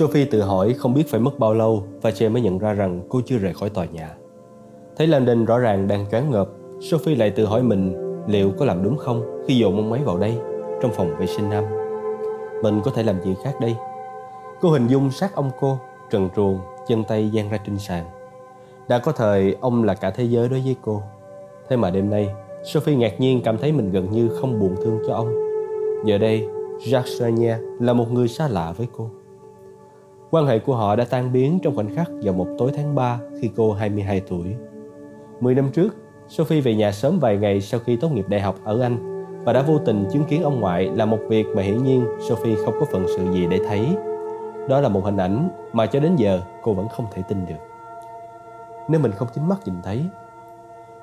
Sophie tự hỏi không biết phải mất bao lâu và Che mới nhận ra rằng cô chưa rời khỏi tòa nhà. Thấy Landon rõ ràng đang choáng ngợp, Sophie lại tự hỏi mình liệu có làm đúng không khi dồn ông ấy vào đây, trong phòng vệ sinh nam. Mình có thể làm gì khác đây? Cô hình dung sát ông cô, trần truồng, chân tay dang ra trên sàn. Đã có thời ông là cả thế giới đối với cô. Thế mà đêm nay, Sophie ngạc nhiên cảm thấy mình gần như không buồn thương cho ông. Giờ đây, Jacques Sonia là một người xa lạ với cô. Quan hệ của họ đã tan biến trong khoảnh khắc vào một tối tháng 3 khi cô 22 tuổi. Mười năm trước, Sophie về nhà sớm vài ngày sau khi tốt nghiệp đại học ở Anh và đã vô tình chứng kiến ông ngoại làm một việc mà hiển nhiên Sophie không có phần sự gì để thấy. Đó là một hình ảnh mà cho đến giờ cô vẫn không thể tin được. Nếu mình không chính mắt nhìn thấy,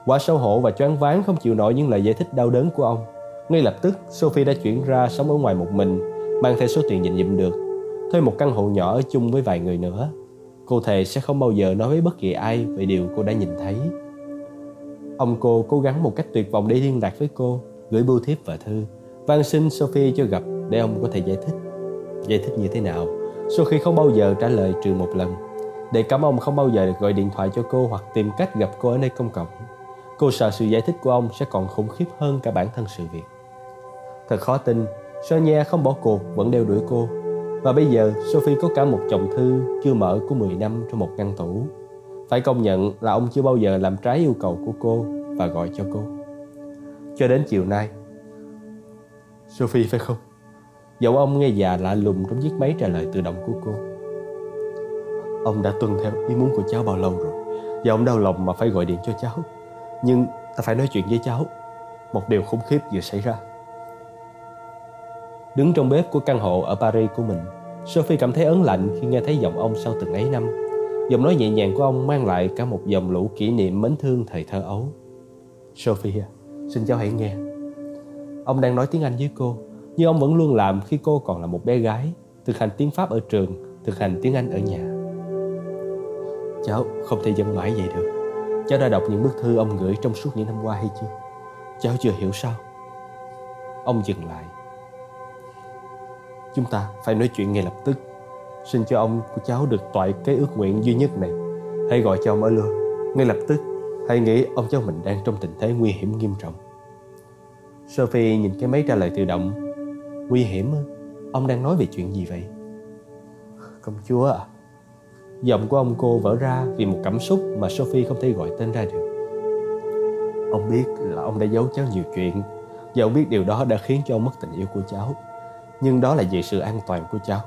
quả xấu hổ và choáng váng không chịu nổi những lời giải thích đau đớn của ông. Ngay lập tức, Sophie đã chuyển ra sống ở ngoài một mình, mang theo số tiền nhịn dụm được, thuê một căn hộ nhỏ ở chung với vài người nữa. Cô thề sẽ không bao giờ nói với bất kỳ ai về điều cô đã nhìn thấy. Ông cô cố gắng một cách tuyệt vọng để liên lạc với cô, gửi bưu thiếp và thư, van xin Sophie cho gặp để ông có thể giải thích. Giải thích như thế nào? Sophie không bao giờ trả lời trừ một lần. Để cảm ông không bao giờ được gọi điện thoại cho cô hoặc tìm cách gặp cô ở nơi công cộng. Cô sợ sự giải thích của ông sẽ còn khủng khiếp hơn cả bản thân sự việc. Thật khó tin, Sonia không bỏ cuộc vẫn đeo đuổi cô. Và bây giờ Sophie có cả một chồng thư chưa mở của 10 năm trong một ngăn tủ. Phải công nhận là ông chưa bao giờ làm trái yêu cầu của cô và gọi cho cô. Cho đến chiều nay, Sophie phải không? Giọng ông nghe già lạ lùng trong chiếc máy trả lời tự động của cô. Ông đã tuân theo ý muốn của cháu bao lâu rồi Và ông đau lòng mà phải gọi điện cho cháu Nhưng ta phải nói chuyện với cháu Một điều khủng khiếp vừa xảy ra Đứng trong bếp của căn hộ ở Paris của mình Sophie cảm thấy ấn lạnh khi nghe thấy giọng ông sau từng ấy năm. Giọng nói nhẹ nhàng của ông mang lại cả một dòng lũ kỷ niệm mến thương thời thơ ấu. Sophie, à, xin cháu hãy nghe. Ông đang nói tiếng Anh với cô Như ông vẫn luôn làm khi cô còn là một bé gái Thực hành tiếng Pháp ở trường Thực hành tiếng Anh ở nhà. Cháu không thể dân mãi vậy được. Cháu đã đọc những bức thư ông gửi trong suốt những năm qua hay chưa? Cháu chưa hiểu sao. Ông dừng lại. Chúng ta phải nói chuyện ngay lập tức Xin cho ông của cháu được toại cái ước nguyện duy nhất này Hãy gọi cho ông ở luôn Ngay lập tức Hãy nghĩ ông cháu mình đang trong tình thế nguy hiểm nghiêm trọng Sophie nhìn cái máy trả lời tự động Nguy hiểm? Ông đang nói về chuyện gì vậy? Công chúa à Giọng của ông cô vỡ ra vì một cảm xúc mà Sophie không thể gọi tên ra được. Ông biết là ông đã giấu cháu nhiều chuyện và ông biết điều đó đã khiến cho ông mất tình yêu của cháu. Nhưng đó là vì sự an toàn của cháu.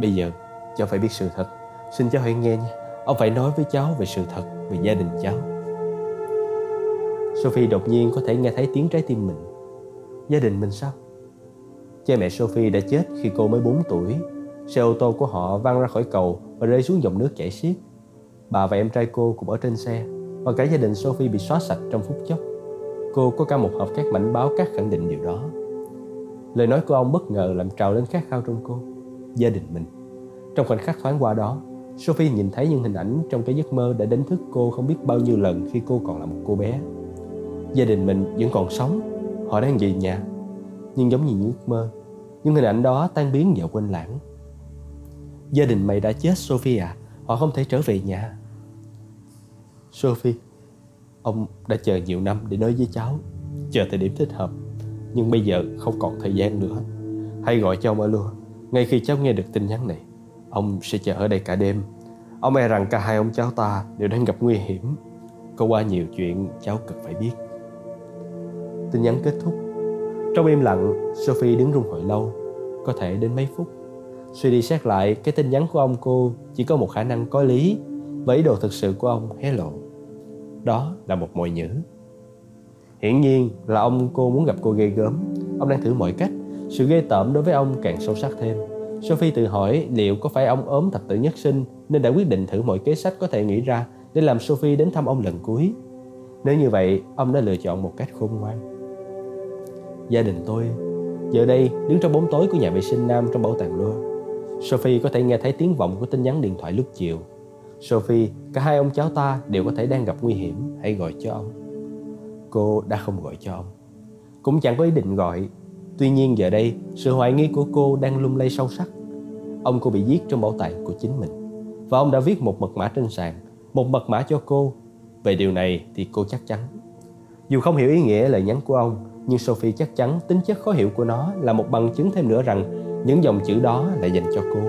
Bây giờ, cháu phải biết sự thật. Xin cháu hãy nghe nha. Ông phải nói với cháu về sự thật, về gia đình cháu. Sophie đột nhiên có thể nghe thấy tiếng trái tim mình. Gia đình mình sao? Cha mẹ Sophie đã chết khi cô mới 4 tuổi. Xe ô tô của họ văng ra khỏi cầu và rơi xuống dòng nước chảy xiết. Bà và em trai cô cũng ở trên xe và cả gia đình Sophie bị xóa sạch trong phút chốc. Cô có cả một hộp các mảnh báo các khẳng định điều đó. Lời nói của ông bất ngờ làm trào lên khát khao trong cô. Gia đình mình. Trong khoảnh khắc thoáng qua đó, Sophie nhìn thấy những hình ảnh trong cái giấc mơ đã đánh thức cô không biết bao nhiêu lần khi cô còn là một cô bé. Gia đình mình vẫn còn sống, họ đang về nhà. Nhưng giống như những giấc mơ, những hình ảnh đó tan biến và quên lãng. Gia đình mày đã chết Sophie à Họ không thể trở về nhà Sophie Ông đã chờ nhiều năm để nói với cháu Chờ thời điểm thích hợp nhưng bây giờ không còn thời gian nữa. Hãy gọi cho ông ở luôn Ngay khi cháu nghe được tin nhắn này Ông sẽ chờ ở đây cả đêm. Ông e rằng cả hai ông cháu ta đều đang gặp nguy hiểm. Có qua nhiều chuyện cháu cần phải biết. Tin nhắn kết thúc. Trong im lặng Sophie đứng rung hồi lâu. Có thể đến mấy phút. Suy đi xét lại, cái tin nhắn của ông cô chỉ có một khả năng có lý. Và ý đồ thực sự của ông hé lộ. Đó là một mồi nhữ. Hiển nhiên là ông cô muốn gặp cô ghê gớm. Ông đang thử mọi cách. Sự ghê tởm đối với ông càng sâu sắc thêm. Sophie tự hỏi liệu có phải ông ốm thập tử nhất sinh nên đã quyết định thử mọi kế sách có thể nghĩ ra để làm Sophie đến thăm ông lần cuối. Nếu như vậy, ông đã lựa chọn một cách khôn ngoan. Gia đình tôi giờ đây đứng trong bóng tối của nhà vệ sinh nam trong bảo tàng Louvre Sophie có thể nghe thấy tiếng vọng của tin nhắn điện thoại lúc chiều. Sophie, cả hai ông cháu ta đều có thể đang gặp nguy hiểm, hãy gọi cho ông. Cô đã không gọi cho ông. Cũng chẳng có ý định gọi. Tuy nhiên giờ đây, sự hoài nghi của cô đang lung lay sâu sắc. ông cô bị giết trong bảo tàng của chính mình. Và ông đã viết một mật mã trên sàn, một mật mã cho cô. Về điều này thì cô chắc chắn. Dù không hiểu ý nghĩa lời nhắn của ông, nhưng Sophie chắc chắn tính chất khó hiểu của nó là một bằng chứng thêm nữa rằng những dòng chữ đó là dành cho cô.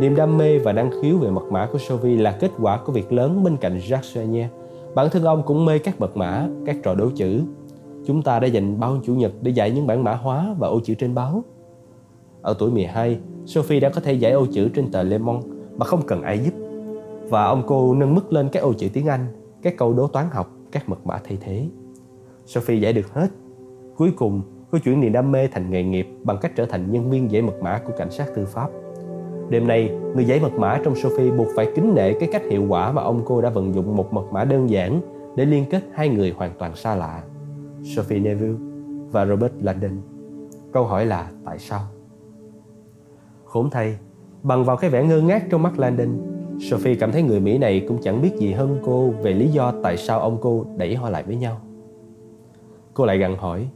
Niềm đam mê và năng khiếu về mật mã của Sophie là kết quả của việc lớn bên cạnh Jacques Chenier. Bản thân ông cũng mê các mật mã, các trò đố chữ. Chúng ta đã dành bao chủ nhật để dạy những bản mã hóa và ô chữ trên báo. Ở tuổi 12, Sophie đã có thể giải ô chữ trên tờ Le Monde mà không cần ai giúp. Và ông cô nâng mức lên các ô chữ tiếng Anh, các câu đố toán học, các mật mã thay thế. Sophie giải được hết. Cuối cùng, cô chuyển niềm đam mê thành nghề nghiệp bằng cách trở thành nhân viên giải mật mã của cảnh sát tư pháp. Đêm nay, người giải mật mã trong Sophie buộc phải kính nể cái cách hiệu quả mà ông cô đã vận dụng một mật mã đơn giản để liên kết hai người hoàn toàn xa lạ, Sophie Neville và Robert Landon. Câu hỏi là tại sao? Khốn thay, bằng vào cái vẻ ngơ ngác trong mắt Landon, Sophie cảm thấy người Mỹ này cũng chẳng biết gì hơn cô về lý do tại sao ông cô đẩy họ lại với nhau. Cô lại gặng hỏi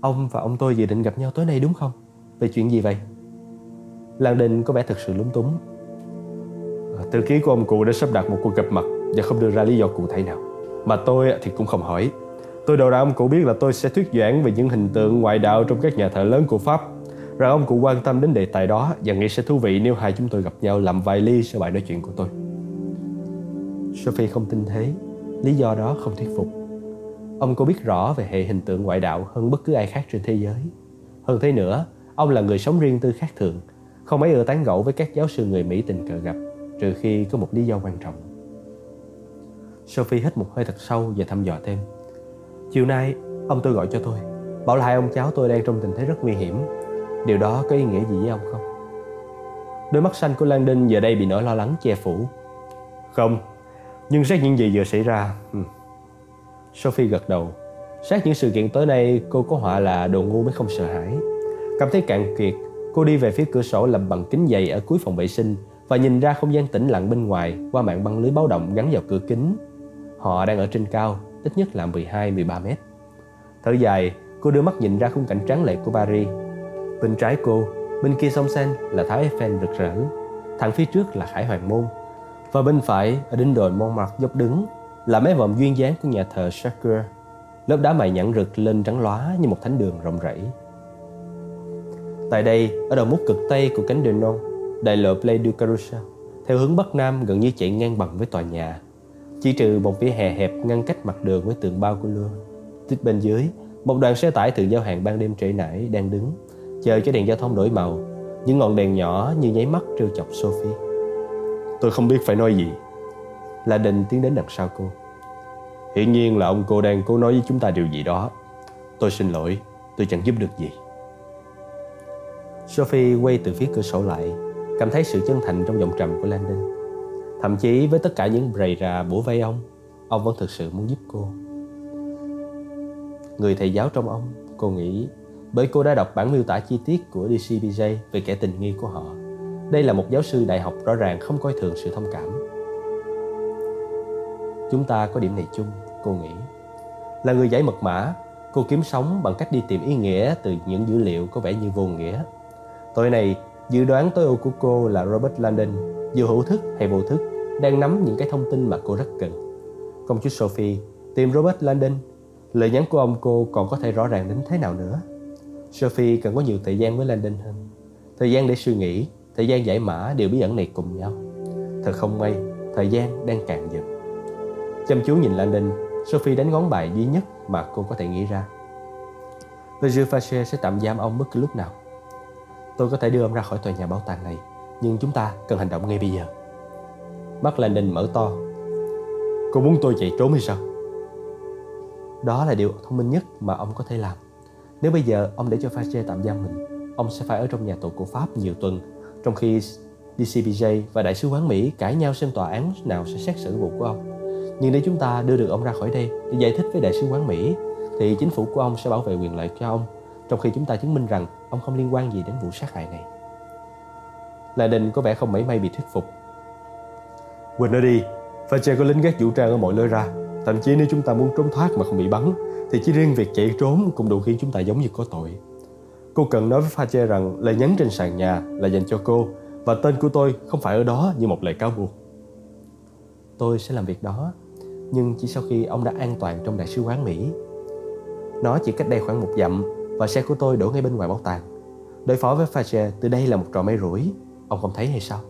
Ông và ông tôi dự định gặp nhau tối nay đúng không? Về chuyện gì vậy? Lan Đinh có vẻ thực sự lúng túng. Ờ, thư ký của ông cụ đã sắp đặt một cuộc gặp mặt Và không đưa ra lý do cụ thể nào. Mà tôi thì cũng không hỏi. Tôi đầu ra ông cụ biết là tôi sẽ thuyết giảng về những hình tượng ngoại đạo trong các nhà thờ lớn của Pháp. Rằng ông cụ quan tâm đến đề tài đó Và nghĩ sẽ thú vị nếu hai chúng tôi gặp nhau làm vài ly sau bài nói chuyện của tôi. Sophie không tin thế. Lý do đó không thuyết phục. Ông cô biết rõ về hệ hình tượng ngoại đạo hơn bất cứ ai khác trên thế giới. Hơn thế nữa, ông là người sống riêng tư khác thường, không mấy ưa tán gẫu với các giáo sư người Mỹ tình cờ gặp, trừ khi có một lý do quan trọng. Sophie hít một hơi thật sâu và thăm dò thêm. Chiều nay, ông tôi gọi cho tôi, bảo là hai ông cháu tôi đang trong tình thế rất nguy hiểm. Điều đó có ý nghĩa gì với ông không? Đôi mắt xanh của Landon giờ đây bị nỗi lo lắng che phủ. Không, nhưng xét những gì vừa xảy ra, ừ. Sophie gật đầu. xét những sự kiện tối nay, cô có họa là đồ ngu mới không sợ hãi. Cảm thấy cạn kiệt, cô đi về phía cửa sổ làm bằng kính dày ở cuối phòng vệ sinh và nhìn ra không gian tĩnh lặng bên ngoài qua mạng băng lưới báo động gắn vào cửa kính. Họ đang ở trên cao, ít nhất là 12-13 mét. Thở dài, cô đưa mắt nhìn ra khung cảnh tráng lệ của Paris. Bên trái cô, bên kia sông Seine là Thái Eiffel rực rỡ. Thẳng phía trước là Khải Hoàng Môn. Và bên phải, ở đỉnh đồi Montmartre dốc đứng, là mái vòm duyên dáng của nhà thờ Sacre. Lớp đá mài nhẵn rực lên trắng lóa như một thánh đường rộng rãi. Tại đây, ở đầu mút cực tây của cánh đường non, đại lộ Play du Carousel, theo hướng bắc nam gần như chạy ngang bằng với tòa nhà, chỉ trừ một vỉa hè hẹp ngăn cách mặt đường với tường bao của lưa. Tích bên dưới, một đoàn xe tải từ giao hàng ban đêm trễ nải đang đứng, chờ cho đèn giao thông đổi màu. Những ngọn đèn nhỏ như nháy mắt trêu chọc Sophie. Tôi không biết phải nói gì, La Đình tiến đến đằng sau cô. Hiển nhiên là ông cô đang cố nói với chúng ta điều gì đó. Tôi xin lỗi, tôi chẳng giúp được gì. Sophie quay từ phía cửa sổ lại, cảm thấy sự chân thành trong giọng trầm của Landon. Thậm chí với tất cả những rầy rà bủa vây ông, ông vẫn thực sự muốn giúp cô. Người thầy giáo trong ông, cô nghĩ, bởi cô đã đọc bản miêu tả chi tiết của DCBJ về kẻ tình nghi của họ. Đây là một giáo sư đại học rõ ràng không coi thường sự thông cảm. Chúng ta có điểm này chung, cô nghĩ. Là người giải mật mã, cô kiếm sống bằng cách đi tìm ý nghĩa từ những dữ liệu có vẻ như vô nghĩa. Tối nay, dự đoán tối ưu của cô là Robert Landon, dù hữu thức hay vô thức, đang nắm những cái thông tin mà cô rất cần. Công chúa Sophie tìm Robert Landon. Lời nhắn của ông cô còn có thể rõ ràng đến thế nào nữa. Sophie cần có nhiều thời gian với Landon hơn. Thời gian để suy nghĩ, thời gian giải mã đều bí ẩn này cùng nhau. Thật không may, thời gian đang cạn dần. Chăm chú nhìn Landon, Sophie đánh ngón bài duy nhất mà cô có thể nghĩ ra. Roger Fache sẽ tạm giam ông bất cứ lúc nào. Tôi có thể đưa ông ra khỏi tòa nhà bảo tàng này, nhưng chúng ta cần hành động ngay bây giờ. Mắt Landon mở to. Cô muốn tôi chạy trốn hay sao? Đó là điều thông minh nhất mà ông có thể làm. Nếu bây giờ ông để cho Fache tạm giam mình, ông sẽ phải ở trong nhà tù của Pháp nhiều tuần, trong khi DCPJ và Đại sứ quán Mỹ cãi nhau xem tòa án nào sẽ xét xử vụ của ông. Nhưng nếu chúng ta đưa được ông ra khỏi đây để giải thích với đại sứ quán Mỹ thì chính phủ của ông sẽ bảo vệ quyền lợi cho ông trong khi chúng ta chứng minh rằng ông không liên quan gì đến vụ sát hại này. La Đình có vẻ không mấy may bị thuyết phục. Quên nó đi, Fache có lính gác vũ trang ở mọi nơi ra. Thậm chí nếu chúng ta muốn trốn thoát mà không bị bắn thì chỉ riêng việc chạy trốn cũng đủ khiến chúng ta giống như có tội. Cô cần nói với Fache rằng lời nhắn trên sàn nhà là dành cho cô và tên của tôi không phải ở đó như một lời cáo buộc. Tôi sẽ làm việc đó, nhưng chỉ sau khi ông đã an toàn trong đại sứ quán Mỹ. Nó chỉ cách đây khoảng một dặm và xe của tôi đổ ngay bên ngoài bảo tàng. Đối phó với Fache từ đây là một trò may rủi, ông không thấy hay sao?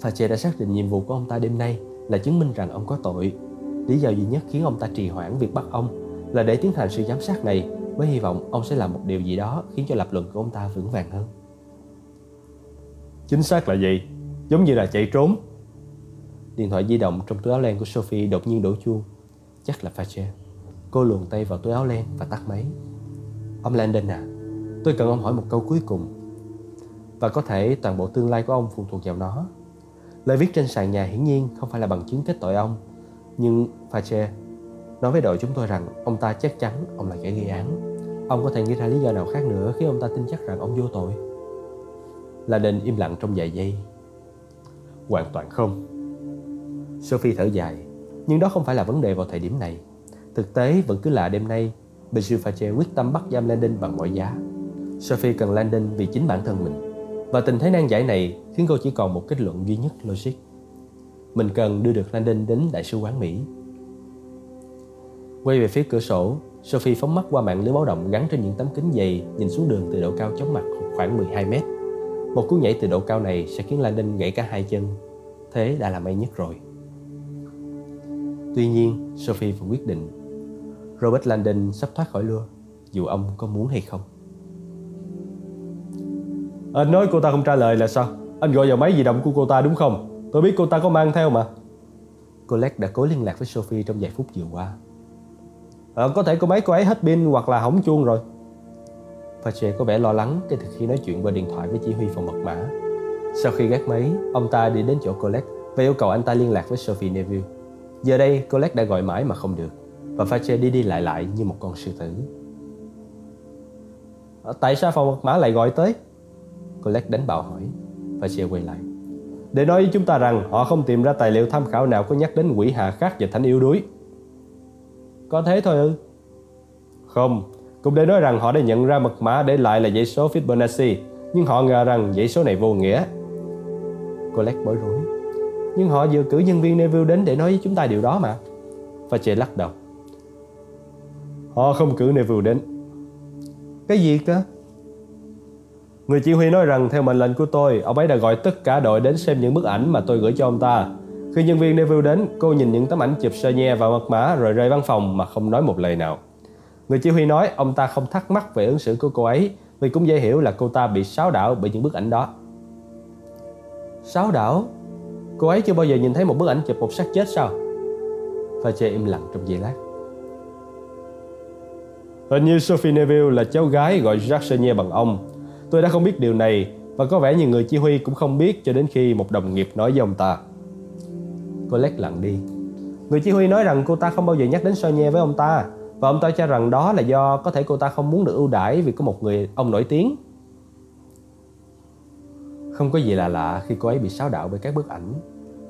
Fache đã xác định nhiệm vụ của ông ta đêm nay là chứng minh rằng ông có tội. Lý do duy nhất khiến ông ta trì hoãn việc bắt ông là để tiến hành sự giám sát này với hy vọng ông sẽ làm một điều gì đó khiến cho lập luận của ông ta vững vàng hơn. Chính xác là gì? Giống như là chạy trốn. Điện thoại di động trong túi áo len của Sophie đột nhiên đổ chuông. Chắc là Fache. Cô luồn tay vào túi áo len và tắt máy. Ông Landon à, tôi cần ông hỏi một câu cuối cùng. Và có thể toàn bộ tương lai của ông phụ thuộc vào nó. Lời viết trên sàn nhà hiển nhiên không phải là bằng chứng kết tội ông. Nhưng Fache nói với đội chúng tôi rằng ông ta chắc chắn ông là kẻ gây án. Ông có thể nghĩ ra lý do nào khác nữa khi ông ta tin chắc rằng ông vô tội. Là im lặng trong vài giây. Hoàn toàn không. Sophie thở dài, nhưng đó không phải là vấn đề vào thời điểm này. Thực tế vẫn cứ là đêm nay, Bishop Fache quyết tâm bắt giam Landon bằng mọi giá. Sophie cần Landon vì chính bản thân mình. Và tình thế nan giải này khiến cô chỉ còn một kết luận duy nhất logic. Mình cần đưa được Landon đến đại sứ quán Mỹ. Quay về phía cửa sổ, Sophie phóng mắt qua mạng lưới báo động gắn trên những tấm kính dày nhìn xuống đường từ độ cao chóng mặt khoảng 12 mét. Một cú nhảy từ độ cao này sẽ khiến Landon gãy cả hai chân. Thế đã là may nhất rồi. Tuy nhiên, Sophie vẫn quyết định Robert Landon sắp thoát khỏi lưa, dù ông có muốn hay không. Anh nói cô ta không trả lời là sao? Anh gọi vào máy di động của cô ta đúng không? Tôi biết cô ta có mang theo mà. Colette đã cố liên lạc với Sophie trong vài phút vừa qua. À, có thể cô máy cô ấy hết pin hoặc là hỏng chuông rồi. Fache có vẻ lo lắng kể từ khi nói chuyện qua điện thoại với chỉ huy phòng mật mã. Sau khi gác máy, ông ta đi đến chỗ Colette và yêu cầu anh ta liên lạc với Sophie Neville. Giờ đây, Colette đã gọi mãi mà không được và Fache đi đi lại lại như một con sư tử. Ờ, tại sao phòng mật mã lại gọi tới? Colette đánh bạo hỏi. Fache quay lại. Để nói với chúng ta rằng họ không tìm ra tài liệu tham khảo nào có nhắc đến quỷ hạ khắc và thánh yếu đuối. Có thế thôi ư? Không, cũng để nói rằng họ đã nhận ra mật mã để lại là dãy số Fibonacci, nhưng họ ngờ rằng dãy số này vô nghĩa. Colette bối rối. Nhưng họ vừa cử nhân viên Neville đến để nói với chúng ta điều đó mà. Fache lắc đầu. Họ không cử Neville đến. Cái gì cơ? Người chỉ huy nói rằng theo mệnh lệnh của tôi, ông ấy đã gọi tất cả đội đến xem những bức ảnh mà tôi gửi cho ông ta. Khi nhân viên Neville đến, cô nhìn những tấm ảnh chụp sơ nhe và mật mã rồi rời văn phòng mà không nói một lời nào. Người chỉ huy nói ông ta không thắc mắc về ứng xử của cô ấy vì cũng dễ hiểu là cô ta bị sáo đảo bởi những bức ảnh đó. Sáo đảo? Cô ấy chưa bao giờ nhìn thấy một bức ảnh chụp một xác chết sao? Fache im lặng trong giây lát. Hình như Sophie Neville là cháu gái gọi Jacques Senier bằng ông. Tôi đã không biết điều này, và có vẻ như người chỉ huy cũng không biết cho đến khi một đồng nghiệp nói với ông ta. Colette lặng đi. Người chỉ huy nói rằng cô ta không bao giờ nhắc đến Senier với ông ta, và ông ta cho rằng đó là do có thể cô ta không muốn được ưu đãi vì có một người ông nổi tiếng. Không có gì là lạ khi cô ấy bị xáo đạo bởi các bức ảnh.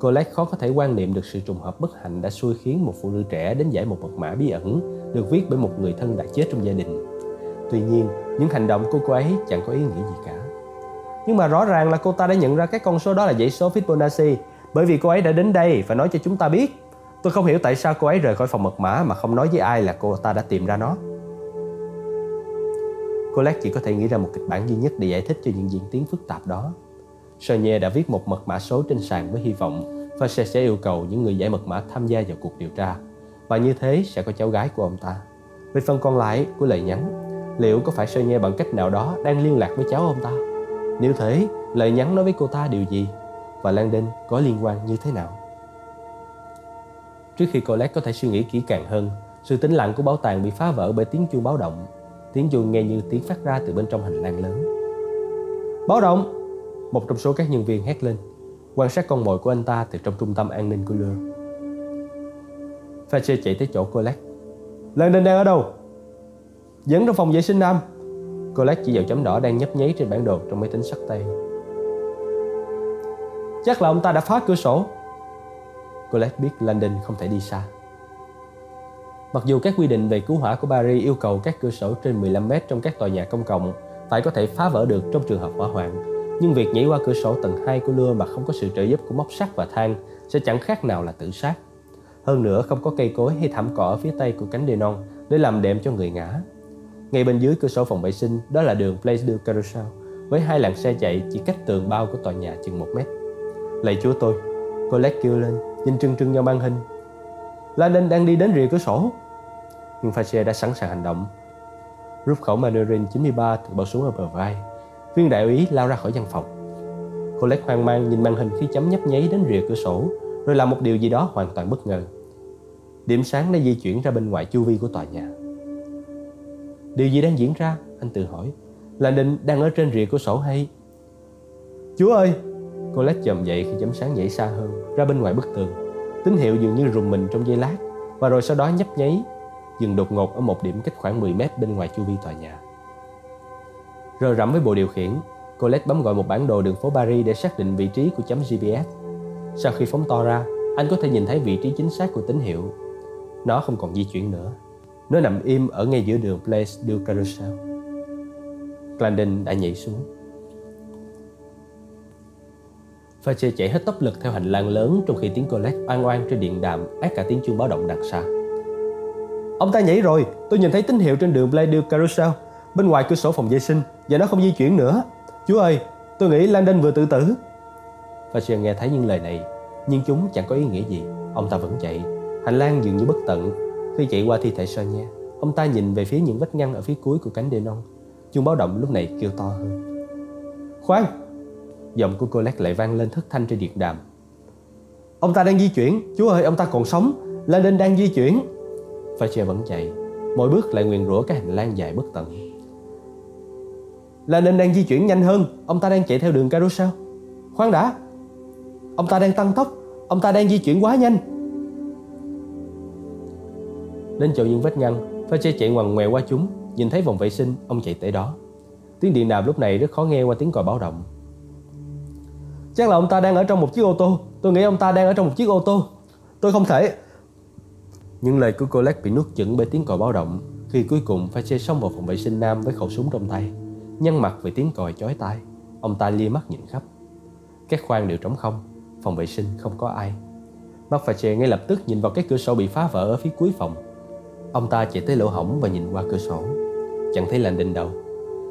Colette khó có thể quan niệm được sự trùng hợp bất hạnh đã xui khiến một phụ nữ trẻ đến giải một mật mã bí ẩn được viết bởi một người thân đã chết trong gia đình. Tuy nhiên, những hành động của cô ấy chẳng có ý nghĩa gì cả. Nhưng mà rõ ràng là cô ta đã nhận ra các con số đó là dãy số Fibonacci bởi vì cô ấy đã đến đây và nói cho chúng ta biết. Tôi không hiểu tại sao cô ấy rời khỏi phòng mật mã mà không nói với ai là cô ta đã tìm ra nó. Colette chỉ có thể nghĩ ra một kịch bản duy nhất để giải thích cho những diễn tiến phức tạp đó. Sonia đã viết một mật mã số trên sàn với hy vọng Fasher sẽ yêu cầu những người giải mật mã tham gia vào cuộc điều tra và như thế sẽ có cháu gái của ông ta. Về phần còn lại của lời nhắn, liệu có phải Sơ Nhe bằng cách nào đó đang liên lạc với cháu ông ta? Nếu thế, lời nhắn nói với cô ta điều gì? Và Lan Đinh có liên quan như thế nào? Trước khi Colette có thể suy nghĩ kỹ càng hơn, sự tĩnh lặng của bảo tàng bị phá vỡ bởi tiếng chuông báo động. Tiếng chuông nghe như tiếng phát ra từ bên trong hành lang lớn. Báo động! Một trong số các nhân viên hét lên, quan sát con mồi của anh ta từ trong trung tâm an ninh của Lure. Fache chạy tới chỗ Colette. Landon đang ở đâu? Dẫn trong phòng vệ sinh nam. Colette chỉ vào chấm đỏ đang nhấp nháy trên bản đồ trong máy tính sắt tay. Chắc là ông ta đã phá cửa sổ. Colette biết Landon không thể đi xa. Mặc dù các quy định về cứu hỏa của Paris yêu cầu các cửa sổ trên 15 mét trong các tòa nhà công cộng phải có thể phá vỡ được trong trường hợp hỏa hoạn, nhưng việc nhảy qua cửa sổ tầng 2 của lưa mà không có sự trợ giúp của móc sắt và thang sẽ chẳng khác nào là tự sát. Hơn nữa không có cây cối hay thảm cỏ ở phía tây của cánh đê non để làm đệm cho người ngã. Ngay bên dưới cửa sổ phòng vệ sinh đó là đường Place du Carousel với hai làn xe chạy chỉ cách tường bao của tòa nhà chừng một mét. Lạy chúa tôi, Colette kêu lên, nhìn trưng trưng vào màn hình. Landon đang đi đến rìa cửa sổ. Nhưng Fache đã sẵn sàng hành động. Rút khẩu Mandarin 93 từ bao súng ở bờ vai. Viên đại úy lao ra khỏi văn phòng. Colette hoang mang nhìn màn hình khi chấm nhấp nháy đến rìa cửa sổ, rồi làm một điều gì đó hoàn toàn bất ngờ. Điểm sáng đã di chuyển ra bên ngoài chu vi của tòa nhà. Điều gì đang diễn ra? Anh tự hỏi. Là định đang ở trên rìa của sổ hay? Chúa ơi! Colette chồm dậy khi chấm sáng nhảy xa hơn, ra bên ngoài bức tường. Tín hiệu dường như rùng mình trong giây lát, và rồi sau đó nhấp nháy, dừng đột ngột ở một điểm cách khoảng 10 mét bên ngoài chu vi tòa nhà. Rồi rẫm với bộ điều khiển, Colette bấm gọi một bản đồ đường phố Paris để xác định vị trí của chấm GPS. Sau khi phóng to ra, anh có thể nhìn thấy vị trí chính xác của tín hiệu. Nó không còn di chuyển nữa. Nó nằm im ở ngay giữa đường Place du Carousel. Glandon đã nhảy xuống. Fache chạy hết tốc lực theo hành lang lớn trong khi tiếng Colette oan oan trên điện đàm ác cả tiếng chuông báo động đằng xa. Ông ta nhảy rồi, tôi nhìn thấy tín hiệu trên đường Place du Carousel bên ngoài cửa sổ phòng vệ sinh và nó không di chuyển nữa. Chú ơi, tôi nghĩ Landon vừa tự tử. Fache nghe thấy những lời này, nhưng chúng chẳng có ý nghĩa gì. Ông ta vẫn chạy, hành lang dường như bất tận. Khi chạy qua thi thể Sonia, ông ta nhìn về phía những vách ngăn ở phía cuối của cánh đê non. Chuông báo động lúc này kêu to hơn. Khoan! Giọng của Colette lại vang lên thất thanh trên điện đàm. Ông ta đang di chuyển, chú ơi, ông ta còn sống. Landon đang di chuyển. Fache vẫn chạy, mỗi bước lại nguyền rủa cái hành lang dài bất tận Lên lên đang di chuyển nhanh hơn Ông ta đang chạy theo đường carousel Khoan đã Ông ta đang tăng tốc Ông ta đang di chuyển quá nhanh Đến chỗ những vết ngăn Fache chạy ngoằn ngoèo qua chúng, Nhìn thấy vòng vệ sinh, Ông chạy tới đó. Tiếng điện đàm lúc này rất khó nghe qua tiếng còi báo động. Chắc là ông ta đang ở trong một chiếc ô tô. Tôi nghĩ ông ta đang ở trong một chiếc ô tô. Tôi không thể. Những lời của Colette bị nuốt chửng bởi tiếng còi báo động, Khi cuối cùng phải xe xông vào phòng vệ sinh nam với khẩu súng trong tay. Nhăn mặt vì tiếng còi chói tai, ông ta lia mắt nhìn khắp. Các khoang đều trống không, phòng vệ sinh không có ai. Mắt phải xe ngay lập tức nhìn vào cái cửa sổ bị phá vỡ ở phía cuối phòng ông ta chạy tới lỗ hổng và nhìn qua cửa sổ. Chẳng thấy lành đinh đâu.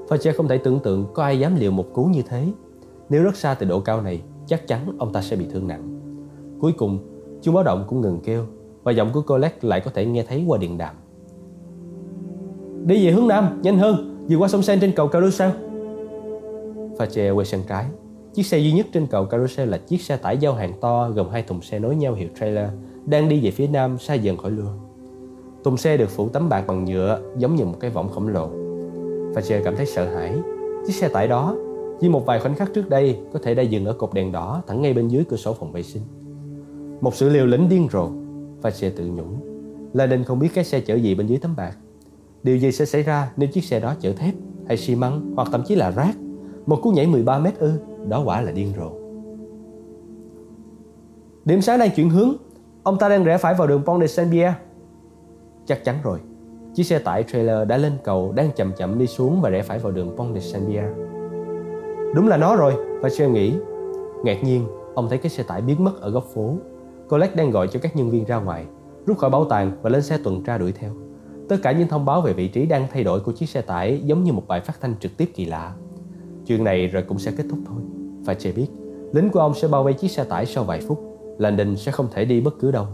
Fache không thể tưởng tượng có ai dám liều một cú như thế. Nếu rất xa từ độ cao này Chắc chắn ông ta sẽ bị thương nặng. Cuối cùng chuông báo động cũng ngừng kêu Và giọng của Colette lại có thể nghe thấy qua điện đàm. Đi về hướng Nam, nhanh hơn Vừa qua sông Sen trên cầu Carousel. Fache quay sang trái. Chiếc xe duy nhất trên cầu Carousel là chiếc xe tải giao hàng to gồm hai thùng xe nối nhau hiệu trailer đang đi về phía nam xa dần khỏi lưa. Thùng xe được phủ tấm bạc bằng nhựa giống như một cái võng khổng lồ. Fajer cảm thấy sợ hãi. Chiếc xe tải đó chỉ một vài khoảnh khắc trước đây có thể đã dừng ở cột đèn đỏ thẳng ngay bên dưới cửa sổ phòng vệ sinh. Một sự liều lĩnh điên rồ. Fajer tự nhủ. Là nên không biết cái xe chở gì bên dưới tấm bạc. Điều gì sẽ xảy ra nếu chiếc xe đó chở thép hay xi măng hoặc thậm chí là rác? Một cú nhảy 13 mét ư, đó quả là điên rồ. Điểm sáng đang chuyển hướng, ông ta đang rẽ phải vào đường Pont de Saint-Pierre. Chắc chắn rồi, chiếc xe tải trailer đã lên cầu đang chậm chậm đi xuống và rẽ phải vào đường Pont de Saint-Pierre. Đúng là nó rồi, và suy nghĩ. Ngạc nhiên, ông thấy cái xe tải biến mất ở góc phố. Colette đang gọi cho các nhân viên ra ngoài, rút khỏi bảo tàng và lên xe tuần tra đuổi theo. Tất cả những thông báo về vị trí đang thay đổi của chiếc xe tải giống như một bài phát thanh trực tiếp kỳ lạ. Chuyện này rồi cũng sẽ kết thúc thôi. Và Che biết, lính của ông sẽ bao vây chiếc xe tải sau vài phút. Landon sẽ không thể đi bất cứ đâu.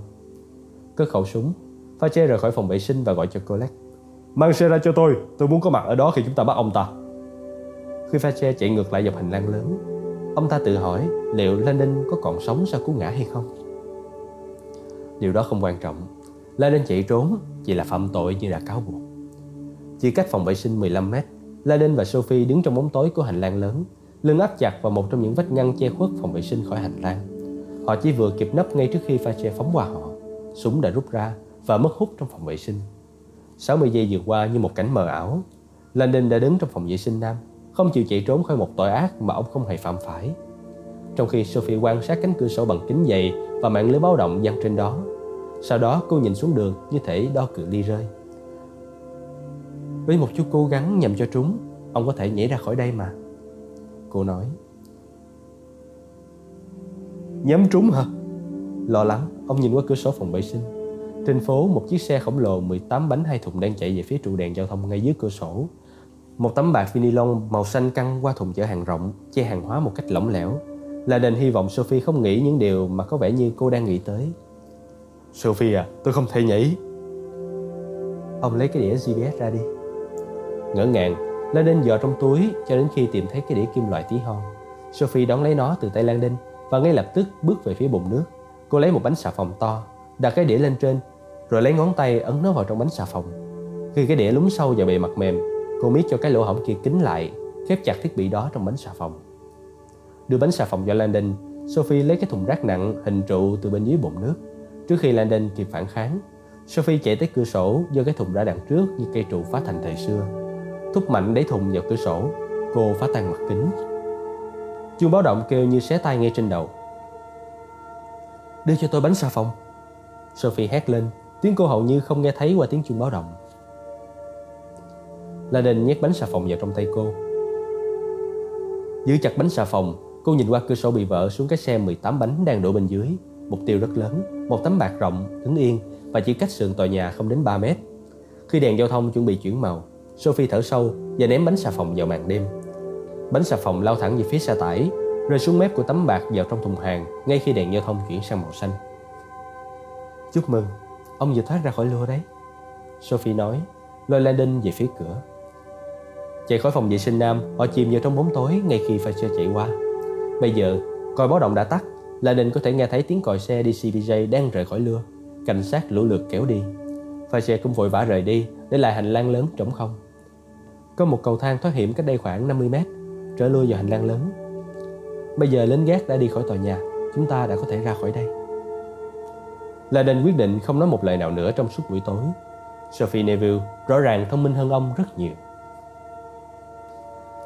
Cất khẩu súng, Fache rời khỏi phòng vệ sinh và gọi cho Colette. Mang xe ra cho tôi, tôi muốn có mặt ở đó khi chúng ta bắt ông ta. Khi Fache chạy ngược lại dọc hành lang lớn, ông ta tự hỏi liệu Lenin có còn sống sau cú ngã hay không. Điều đó không quan trọng. Lenin chạy trốn chỉ là phạm tội như đã cáo buộc. Chỉ cách phòng vệ sinh 15 mét, Lenin và Sophie đứng trong bóng tối của hành lang lớn, lưng áp chặt vào một trong những vách ngăn che khuất phòng vệ sinh khỏi hành lang. Họ chỉ vừa kịp nấp ngay trước khi pha che phóng qua họ. Súng đã rút ra và mất hút trong phòng vệ sinh. 60 giây vừa qua như một cảnh mờ ảo. Landon đã đứng trong phòng vệ sinh nam, không chịu chạy trốn khỏi một tội ác mà ông không hề phạm phải. Trong khi Sophie quan sát cánh cửa sổ bằng kính dày và mạng lưới báo động dăng trên đó, sau đó cô nhìn xuống đường như thể đo cự ly rơi. Với một chút cố gắng nhằm cho trúng, ông có thể nhảy ra khỏi đây mà. Cô nói, Nhắm trúng hả? Lo lắng, ông nhìn qua cửa sổ phòng vệ sinh. Trên phố, một chiếc xe khổng lồ 18 bánh hai thùng đang chạy về phía trụ đèn giao thông ngay dưới cửa sổ. Một tấm bạc vinylon màu xanh căng qua thùng chở hàng rộng, che hàng hóa một cách lỏng lẻo. Là đền hy vọng Sophie không nghĩ những điều mà có vẻ như cô đang nghĩ tới. Sophie à, tôi không thể nhảy. Ông lấy cái đĩa GPS ra đi. Ngỡ ngàng, Landon dò trong túi cho đến khi tìm thấy cái đĩa kim loại tí hon. Sophie đón lấy nó từ tay Landon và ngay lập tức bước về phía bồn nước. Cô lấy một bánh xà phòng to, đặt cái đĩa lên trên, rồi lấy ngón tay ấn nó vào trong bánh xà phòng. Khi cái đĩa lún sâu vào bề mặt mềm, cô miết cho cái lỗ hổng kia kín lại, khép chặt thiết bị đó trong bánh xà phòng. Đưa bánh xà phòng cho Landon, Sophie lấy cái thùng rác nặng hình trụ từ bên dưới bồn nước. Trước khi Landon kịp phản kháng, Sophie chạy tới cửa sổ, do cái thùng ra đằng trước như cây trụ phá thành thời xưa. Thúc mạnh đẩy thùng vào cửa sổ, cô phá tan mặt kính. Chuông báo động kêu như xé tay ngay trên đầu. Đưa cho tôi bánh xà phòng. Sophie hét lên, tiếng cô hầu như không nghe thấy qua tiếng chuông báo động. la đình nhét bánh xà phòng vào trong tay cô. Giữ chặt bánh xà phòng, cô nhìn qua cửa sổ bị vỡ xuống cái xe 18 bánh đang đổ bên dưới. Mục tiêu rất lớn, một tấm bạc rộng, đứng yên và chỉ cách sườn tòa nhà không đến 3 mét. Khi đèn giao thông chuẩn bị chuyển màu, Sophie thở sâu và ném bánh xà phòng vào màn đêm. Bánh xà phòng lao thẳng về phía xe tải, rơi xuống mép của tấm bạc vào trong thùng hàng ngay khi đèn giao thông chuyển sang màu xanh. Chúc mừng, ông vừa thoát ra khỏi lưa đấy. Sophie nói, lôi Landon về phía cửa. Chạy khỏi phòng vệ sinh nam, họ chìm vào trong bóng tối ngay khi pha xe chạy qua. Bây giờ, coi báo động đã tắt, Landon có thể nghe thấy tiếng còi xe DCBJ đang rời khỏi lưa. Cảnh sát lũ lượt kéo đi. Pha xe cũng vội vã rời đi, để lại hành lang lớn trống không. Có một cầu thang thoát hiểm cách đây khoảng 50 mét, trở lui vào hành lang lớn. Bây giờ lính gác đã đi khỏi tòa nhà, chúng ta đã có thể ra khỏi đây. Laden quyết định không nói một lời nào nữa trong suốt buổi tối. Sophie Neville rõ ràng thông minh hơn ông rất nhiều.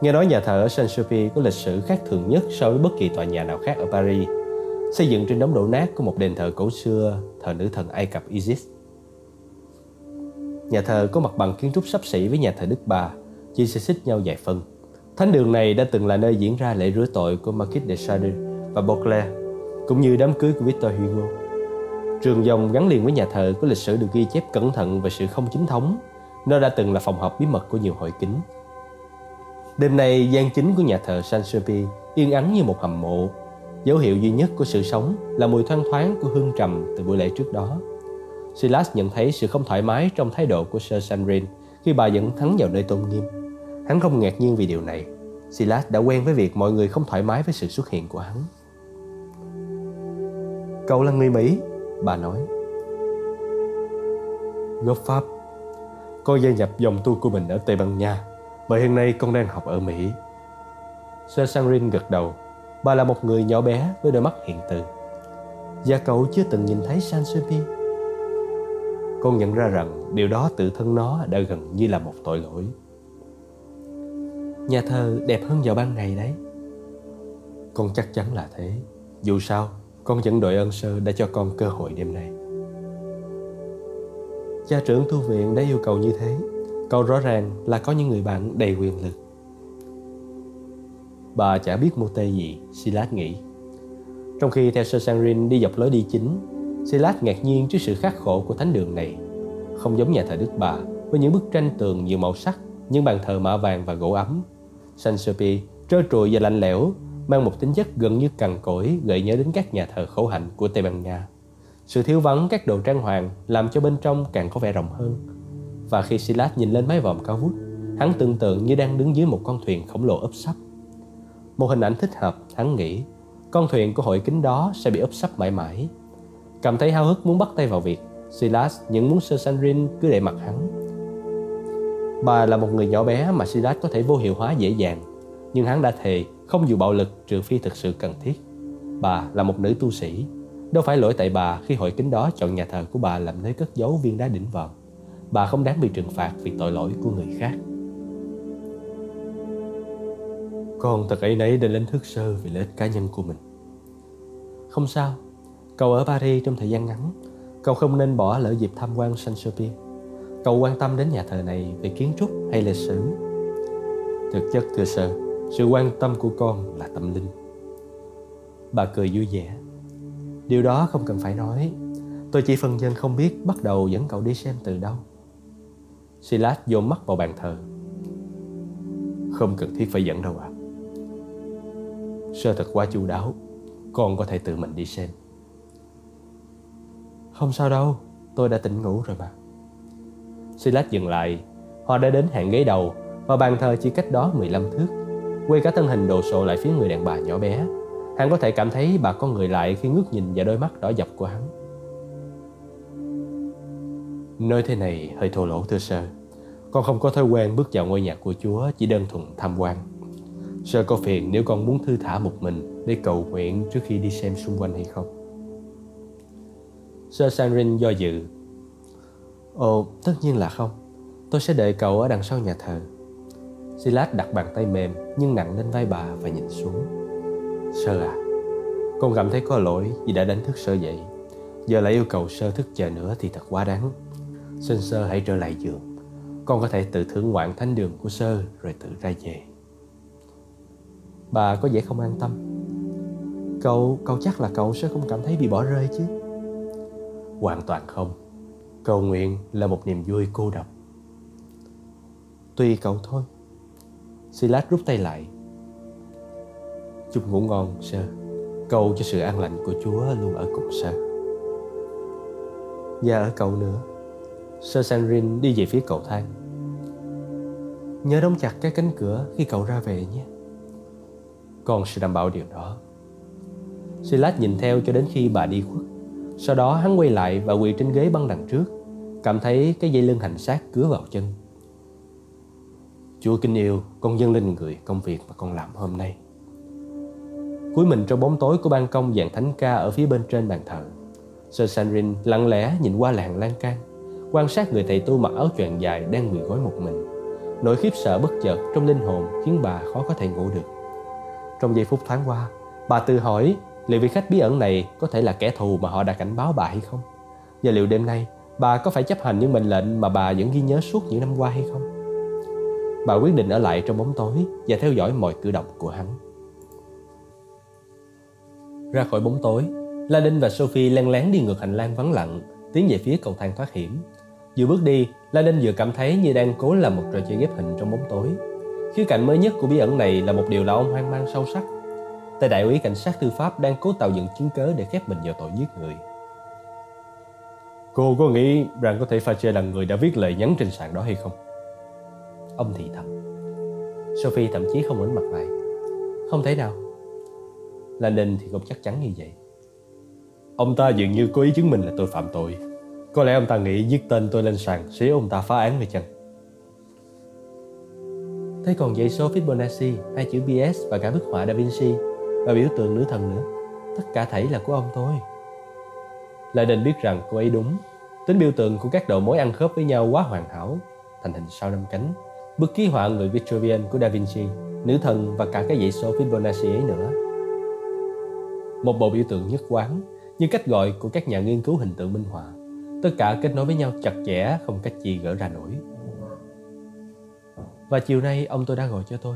Nghe nói nhà thờ ở Saint-Sophie có lịch sử khác thường nhất so với bất kỳ tòa nhà nào khác ở Paris. Xây dựng trên đống đổ nát của một đền thờ cổ xưa thờ nữ thần Ai Cập Isis. Nhà thờ có mặt bằng kiến trúc sắp xỉ với nhà thờ Đức Bà, chỉ sẽ xích nhau vài phân. Thánh đường này đã từng là nơi diễn ra lễ rửa tội của Marquis de Sade và Beauclerc, cũng như đám cưới của Victor Hugo. Trường dòng gắn liền với nhà thờ có lịch sử được ghi chép cẩn thận về sự không chính thống. Nó đã từng là phòng họp bí mật của nhiều hội kính. Đêm nay, gian chính của nhà thờ Saint Sophie yên ắng như một hầm mộ. Dấu hiệu duy nhất của sự sống là mùi thoang thoáng của hương trầm từ buổi lễ trước đó. Silas nhận thấy sự không thoải mái trong thái độ của Sir Sandrin khi bà dẫn hắn vào nơi tôn nghiêm. Hắn không ngạc nhiên vì điều này. Silas đã quen với việc mọi người không thoải mái với sự xuất hiện của hắn. Cậu là người Mỹ, bà nói. Gốc Pháp. Con gia nhập dòng tu của mình ở Tây Ban Nha, bởi hiện nay con đang học ở Mỹ. Sir Sanrin gật đầu. Bà là một người nhỏ bé với đôi mắt hiện từ. Và cậu chưa từng nhìn thấy San Sophie con nhận ra rằng điều đó tự thân nó đã gần như là một tội lỗi nhà thờ đẹp hơn vào ban ngày đấy con chắc chắn là thế dù sao con vẫn đội ơn sơ đã cho con cơ hội đêm nay cha trưởng tu viện đã yêu cầu như thế câu rõ ràng là có những người bạn đầy quyền lực bà chả biết mô tê gì silas nghĩ trong khi theo sơ sanrin đi dọc lối đi chính Silas ngạc nhiên trước sự khắc khổ của thánh đường này. Không giống nhà thờ Đức Bà với những bức tranh tường nhiều màu sắc, những bàn thờ mạ vàng và gỗ ấm. Saint Sophie trơ trụi và lạnh lẽo, mang một tính chất gần như cằn cỗi gợi nhớ đến các nhà thờ khổ hạnh của Tây Ban Nha. Sự thiếu vắng các đồ trang hoàng làm cho bên trong càng có vẻ rộng hơn. Và khi Silas nhìn lên mái vòm cao vút, hắn tưởng tượng như đang đứng dưới một con thuyền khổng lồ ấp sắp. Một hình ảnh thích hợp, hắn nghĩ, con thuyền của hội kính đó sẽ bị ấp sắp mãi mãi Cảm thấy háo hức muốn bắt tay vào việc, Silas những muốn sơ Sanrin cứ để mặt hắn. Bà là một người nhỏ bé mà Silas có thể vô hiệu hóa dễ dàng, nhưng hắn đã thề không dùng bạo lực trừ phi thực sự cần thiết. Bà là một nữ tu sĩ, đâu phải lỗi tại bà khi hội kính đó chọn nhà thờ của bà làm nơi cất giấu viên đá đỉnh vòm. Bà không đáng bị trừng phạt vì tội lỗi của người khác. Con thật ấy nấy đã lên thức sơ vì lợi ích cá nhân của mình. Không sao, Cậu ở Paris trong thời gian ngắn, cậu không nên bỏ lỡ dịp tham quan Saint Sophie. Cậu quan tâm đến nhà thờ này về kiến trúc hay lịch sử? Thực chất thưa sơ, sự quan tâm của con là tâm linh. Bà cười vui vẻ. Điều đó không cần phải nói. Tôi chỉ phần dân không biết bắt đầu dẫn cậu đi xem từ đâu. Silas dồn mắt vào bàn thờ. Không cần thiết phải dẫn đâu ạ. À. Sơ thật quá chu đáo. Con có thể tự mình đi xem. Không sao đâu, tôi đã tỉnh ngủ rồi mà. Silas dừng lại. Họ đã đến hàng ghế đầu và bàn thờ chỉ cách đó 15 thước. Quay cả thân hình đồ sộ lại phía người đàn bà nhỏ bé. Hắn có thể cảm thấy bà con người lại khi ngước nhìn vào đôi mắt đỏ dập của hắn. Nói thế này hơi thô lỗ thưa sơ. Con không có thói quen bước vào ngôi nhà của Chúa chỉ đơn thuần tham quan. Sơ có phiền nếu con muốn thư thả một mình để cầu nguyện trước khi đi xem xung quanh hay không? Sơ Sanrin do dự. Ồ, tất nhiên là không. Tôi sẽ đợi cậu ở đằng sau nhà thờ. Silas đặt bàn tay mềm nhưng nặng lên vai bà và nhìn xuống. Sơ à, con cảm thấy có lỗi vì đã đánh thức sơ dậy. Giờ lại yêu cầu sơ thức chờ nữa thì thật quá đáng. Xin sơ hãy trở lại giường. Con có thể tự thưởng ngoạn thánh đường của sơ rồi tự ra về. Bà có vẻ không an tâm. Cậu, cậu chắc là cậu sẽ không cảm thấy bị bỏ rơi chứ? Hoàn toàn không. Cầu nguyện là một niềm vui cô độc. Tùy cậu thôi. Silas rút tay lại. Chúc ngủ ngon, sơ. Cầu cho sự an lành của Chúa luôn ở cùng sơ. Và ở cậu nữa. Sơ Sanrin đi về phía cầu thang. Nhớ đóng chặt cái cánh cửa khi cậu ra về nhé. Con sẽ đảm bảo điều đó. Silas nhìn theo cho đến khi bà đi khuất. Sau đó hắn quay lại và quỳ trên ghế băng đằng trước, cảm thấy cái dây lưng hành xác cứa vào chân. Chúa kính yêu, con dâng lên người công việc mà con làm hôm nay. Cuối mình trong bóng tối của ban công dàn thánh ca ở phía bên trên bàn thờ. Sir Sanrin lặng lẽ nhìn qua làng lan can, quan sát người thầy tu mặc áo choàng dài đang quỳ gối một mình. Nỗi khiếp sợ bất chợt trong linh hồn khiến bà khó có thể ngủ được. Trong giây phút thoáng qua, bà tự hỏi liệu vị khách bí ẩn này có thể là kẻ thù mà họ đã cảnh báo bà hay không? Và liệu đêm nay bà có phải chấp hành những mệnh lệnh mà bà vẫn ghi nhớ suốt những năm qua hay không? Bà quyết định ở lại trong bóng tối và theo dõi mọi cử động của hắn. Ra khỏi bóng tối, La Đinh và Sophie len lén đi ngược hành lang vắng lặng, tiến về phía cầu thang thoát hiểm. Vừa bước đi, La Đinh vừa cảm thấy như đang cố làm một trò chơi ghép hình trong bóng tối. Khía cạnh mới nhất của bí ẩn này là một điều là ông hoang mang sâu sắc. Tay đại úy cảnh sát tư pháp đang cố tạo dựng chứng cớ để khép mình vào tội giết người. Cô có nghĩ rằng có thể Fache là người đã viết lời nhắn trên sàn đó hay không? Ông thì thầm. Sophie thậm chí không ngoảnh mặt lại. Không thể nào. Landon thì không chắc chắn như vậy. Ông ta dường như có ý chứng minh là tôi phạm tội. Có lẽ ông ta nghĩ viết tên tôi lên sàn sẽ ông ta phá án hay chăng? Thế còn dãy số Fibonacci, hai chữ BS và cả bức họa Da Vinci và biểu tượng nữ thần nữa, tất cả thảy là của ông tôi. Lại định biết rằng cô ấy đúng, tính biểu tượng của các đầu mối ăn khớp với nhau quá hoàn hảo, thành hình sao năm cánh. Bức ký họa người Vitruvian của Da Vinci, nữ thần và cả cái dãy số Fibonacci ấy nữa. Một bộ biểu tượng nhất quán, như cách gọi của các nhà nghiên cứu hình tượng minh họa. Tất cả kết nối với nhau chặt chẽ, không cách gì gỡ ra nổi. Và chiều nay ông tôi đã gọi cho tôi.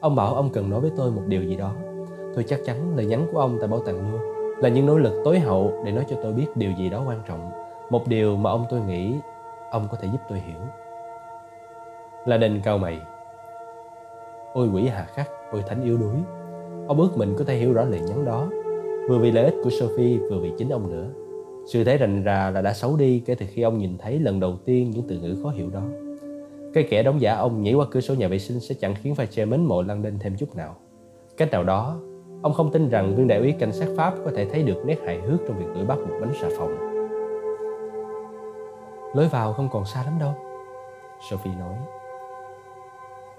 Ông bảo ông cần nói với tôi một điều gì đó. Tôi chắc chắn lời nhắn của ông tại bảo tàng luôn là những nỗ lực tối hậu để nói cho tôi biết điều gì đó quan trọng. Một điều mà ông tôi nghĩ ông có thể giúp tôi hiểu. Là đền cao mày. Ôi quỷ hà khắc, ôi thánh yếu đuối. Ông ước mình có thể hiểu rõ lời nhắn đó vừa vì lợi ích của Sophie vừa vì chính ông nữa. Sự thế rành rà là đã xấu đi kể từ khi ông nhìn thấy lần đầu tiên những từ ngữ khó hiểu đó. Cái kẻ đóng giả ông nhảy qua cửa sổ nhà vệ sinh sẽ chẳng khiến phải che mến mộ London thêm chút nào. Cách nào đó, ông không tin rằng viên đại úy cảnh sát Pháp có thể thấy được nét hài hước trong việc đuổi bắt một bánh xà phòng. Lối vào không còn xa lắm đâu, Sophie nói.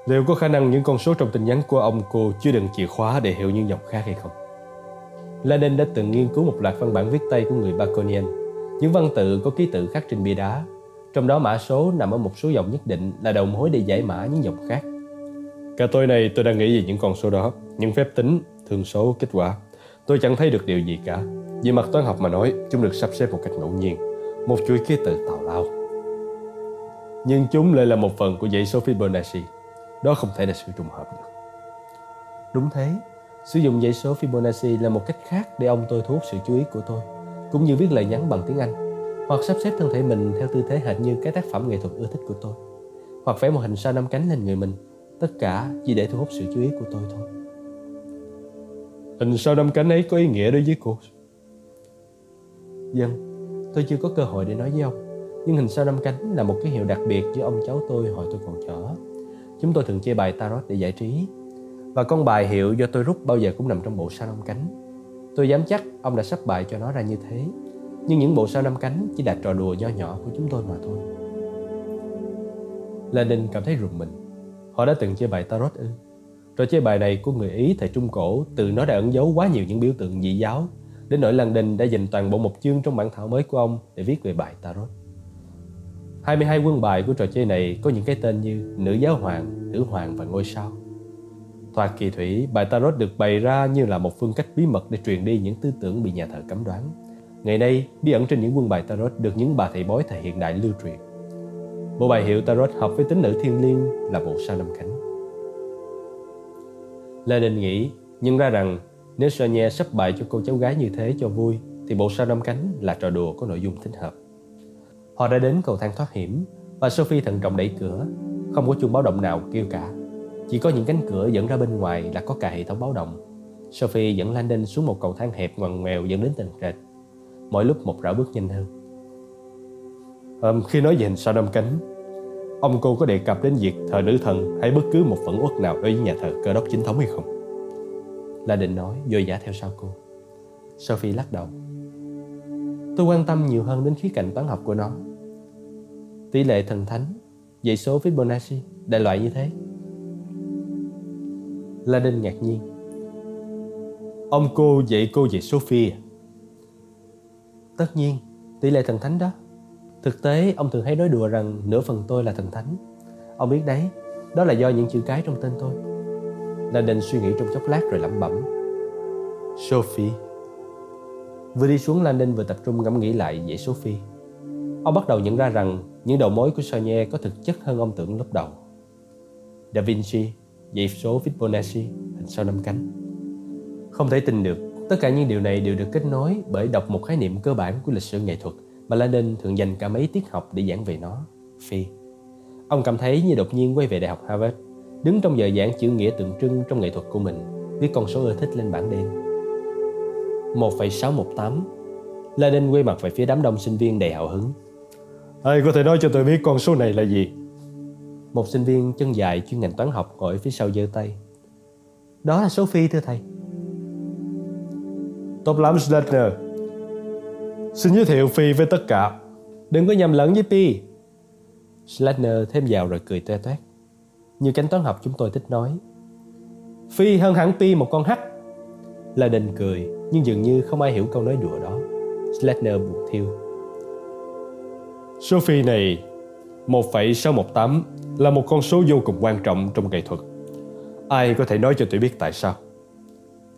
Liệu có khả năng những con số trong tin nhắn của ông cô chưa đựng chìa khóa để hiểu những dòng khác hay không? Lenin đã từng nghiên cứu một loạt văn bản viết tay của người Baconian. Những văn tự có ký tự khắc trên bia đá, trong đó mã số nằm ở một số dòng nhất định là đầu mối để giải mã những dòng khác. Cả tối nay tôi đang nghĩ về những con số đó, những phép tính, thương số, kết quả. Tôi chẳng thấy được điều gì cả. Về mặt toán học mà nói, chúng được sắp xếp một cách ngẫu nhiên, một chuỗi ký tự tào lao. Nhưng chúng lại là một phần của dãy số Fibonacci. Đó không thể là sự trùng hợp được. Đúng thế, Sử dụng dãy số Fibonacci là một cách khác để ông tôi thu hút sự chú ý của tôi, cũng như viết lời nhắn bằng tiếng Anh, hoặc sắp xếp thân thể mình theo tư thế hệt như cái tác phẩm nghệ thuật ưa thích của tôi, hoặc vẽ một hình sao năm cánh lên người mình, tất cả chỉ để thu hút sự chú ý của tôi thôi. Hình sao năm cánh ấy có ý nghĩa đối với cô? Dân, tôi chưa có cơ hội để nói với ông, nhưng hình sao năm cánh là một cái hiệu đặc biệt với ông cháu tôi hồi tôi còn nhỏ. Chúng tôi thường chơi bài tarot để giải trí và con bài hiệu do tôi rút bao giờ cũng nằm trong bộ sao năm cánh. Tôi dám chắc ông đã sắp bài cho nó ra như thế. Nhưng những bộ sao năm cánh chỉ là trò đùa nho nhỏ của chúng tôi mà thôi. Lenin cảm thấy rùng mình. Họ đã từng chơi bài tarot ư? Trò chơi bài này của người Ý thời Trung Cổ từ nó đã ẩn giấu quá nhiều những biểu tượng dị giáo, đến nỗi Landon đã dành toàn bộ một chương trong bản thảo mới của ông để viết về bài tarot. 22 quân bài của trò chơi này có những cái tên như Nữ giáo hoàng, Nữ hoàng và ngôi sao. Thoạt kỳ thủy, bài tarot được bày ra như là một phương cách bí mật để truyền đi những tư tưởng bị nhà thờ cấm đoán. Ngày nay, bí ẩn trên những quân bài tarot được những bà thầy bói thời hiện đại lưu truyền. Bộ bài hiệu tarot hợp với tính nữ thiên liêng là bộ sao năm cánh. Lenin nghĩ, nhưng ra rằng nếu Sonia sắp bài cho cô cháu gái như thế cho vui, thì bộ sao năm cánh là trò đùa có nội dung thích hợp. Họ đã đến cầu thang thoát hiểm và Sophie thận trọng đẩy cửa, không có chuông báo động nào kêu cả. Chỉ có những cánh cửa dẫn ra bên ngoài là có cả hệ thống báo động. Sophie dẫn Landon xuống một cầu thang hẹp ngoằn ngoèo dẫn đến tầng trệt. Mỗi lúc một rảo bước nhanh hơn. À, khi nói về hình sao năm cánh, ông cô có đề cập đến việc thờ nữ thần hay bất cứ một phẫn uất nào đối với nhà thờ cơ đốc chính thống hay không? Landon nói dội dã theo sau cô. Sophie lắc đầu. Tôi quan tâm nhiều hơn đến khía cạnh toán học của nó. Tỷ lệ thần thánh, dãy số Fibonacci, đại loại như thế. La Đinh ngạc nhiên. Ông cô dạy cô về Sophie phi Tất nhiên, tỷ lệ thần thánh đó. Thực tế, ông thường hay nói đùa rằng nửa phần tôi là thần thánh. Ông biết đấy, đó là do những chữ cái trong tên tôi. La Đinh suy nghĩ trong chốc lát rồi lẩm bẩm. Sophie. Vừa đi xuống landing vừa tập trung ngẫm nghĩ lại về phi, Ông bắt đầu nhận ra rằng những đầu mối của Sonia có thực chất hơn ông tưởng lúc đầu. Da Vinci, dãy số Fibonacci, hình sao năm cánh. Không thể tin được, tất cả những điều này đều được kết nối bởi đọc một khái niệm cơ bản của lịch sử nghệ thuật mà Landon thường dành cả mấy tiết học để giảng về nó, phi. Ông cảm thấy như đột nhiên quay về Đại học Harvard, đứng trong giờ giảng chữ nghĩa tượng trưng trong nghệ thuật của mình, viết con số ưa thích lên bảng đen 1,618 Landon quay mặt về phía đám đông sinh viên đầy hào hứng. Ai có thể nói cho tôi biết con số này là gì? Một sinh viên chân dài chuyên ngành toán học ngồi phía sau giơ tay. Đó là số phi thưa thầy. Tốt lắm Slatner. Xin giới thiệu Phi với tất cả. Đừng có nhầm lẫn với Pi. Slatner thêm vào rồi cười toe toét. Như cánh toán học chúng tôi thích nói. Phi hơn hẳn Pi một con hắc La Đình cười nhưng dường như không ai hiểu câu nói đùa đó. Slatner buộc thiêu. Số phi này 1,618 là một con số vô cùng quan trọng trong nghệ thuật. Ai có thể nói cho tôi biết tại sao?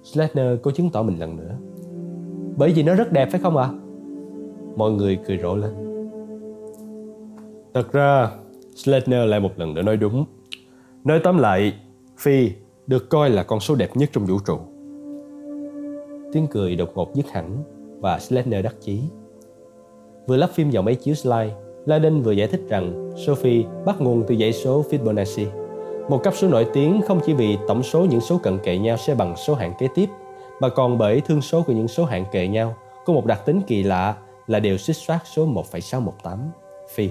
Slatner cố chứng tỏ mình lần nữa. Bởi vì nó rất đẹp phải không ạ? À? Mọi người cười rộ lên. Thật ra, Slatner lại một lần nữa nói đúng. Nói tóm lại, Phi được coi là con số đẹp nhất trong vũ trụ. Tiếng cười đột ngột dứt hẳn và Slender đắc chí. Vừa lắp phim vào máy chiếu slide, Laden vừa giải thích rằng Sophie bắt nguồn từ dãy số Fibonacci, một cấp số nổi tiếng không chỉ vì tổng số những số cận kề nhau sẽ bằng số hạng kế tiếp, mà còn bởi thương số của những số hạng kề nhau có một đặc tính kỳ lạ là đều xích soát số 1,618 phi.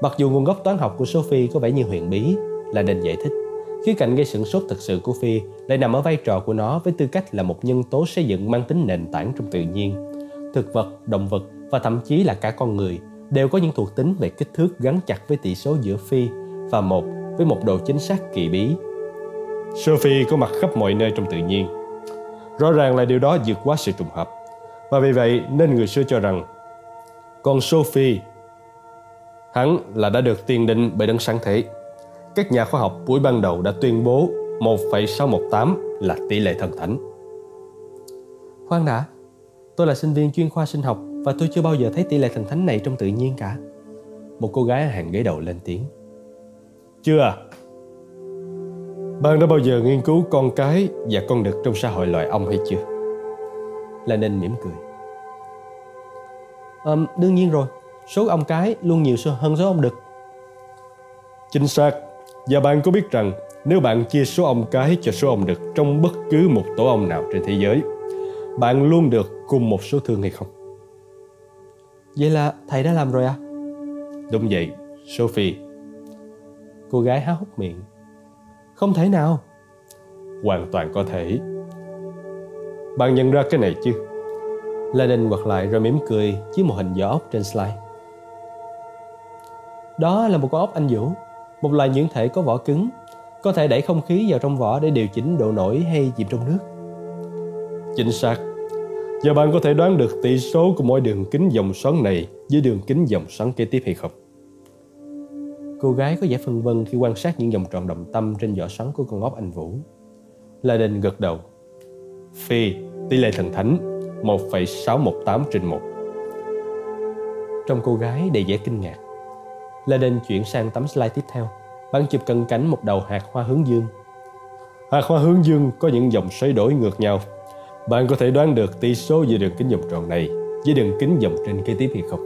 Mặc dù nguồn gốc toán học của Sophie có vẻ như huyền bí, Laden giải thích Khía cạnh gây sửng sốt thực sự của Phi lại nằm ở vai trò của nó với tư cách là một nhân tố xây dựng mang tính nền tảng trong tự nhiên. Thực vật, động vật và thậm chí là cả con người đều có những thuộc tính về kích thước gắn chặt với tỷ số giữa Phi và một với một độ chính xác kỳ bí. Sophie có mặt khắp mọi nơi trong tự nhiên. Rõ ràng là điều đó vượt quá sự trùng hợp. Và vì vậy nên người xưa cho rằng con Sophie hắn là đã được tiền định bởi đấng sáng thế các nhà khoa học buổi ban đầu đã tuyên bố 1,618 là tỷ lệ thần thánh. Khoan đã, tôi là sinh viên chuyên khoa sinh học và tôi chưa bao giờ thấy tỷ lệ thần thánh này trong tự nhiên cả. Một cô gái hàng ghế đầu lên tiếng. Chưa à? Bạn đã bao giờ nghiên cứu con cái và con đực trong xã hội loài ong hay chưa? Là nên mỉm cười. À, đương nhiên rồi, số ong cái luôn nhiều hơn số ong đực. Chính xác. Và bạn có biết rằng nếu bạn chia số ong cái cho số ong đực trong bất cứ một tổ ong nào trên thế giới, bạn luôn được cùng một số thương hay không? Vậy là thầy đã làm rồi à? Đúng vậy, Sophie. Cô gái há hốc miệng. Không thể nào. Hoàn toàn có thể. Bạn nhận ra cái này chứ? La Đinh quật lại rồi mỉm cười chiếu một hình vỏ ốc trên slide. Đó là một con ốc anh vũ, một loài nhưỡng thể có vỏ cứng, có thể đẩy không khí vào trong vỏ để điều chỉnh độ nổi hay chìm trong nước. Chính xác. Giờ bạn có thể đoán được tỷ số của mỗi đường kính dòng xoắn này với đường kính dòng xoắn kế tiếp hay không? Cô gái có vẻ phân vân khi quan sát những vòng tròn đồng tâm trên vỏ xoắn của con ốc anh Vũ. La Đình gật đầu. Phi, tỷ lệ thần thánh 1,618 trên 1. Trong cô gái đầy vẻ kinh ngạc. La Đình chuyển sang tấm slide tiếp theo. Bạn chụp cận cảnh một đầu hạt hoa hướng dương. Hạt hoa hướng dương có những dòng xoay đổi ngược nhau. Bạn có thể đoán được tỷ số giữa đường kính vòng tròn này với đường kính vòng trên kế tiếp hay không?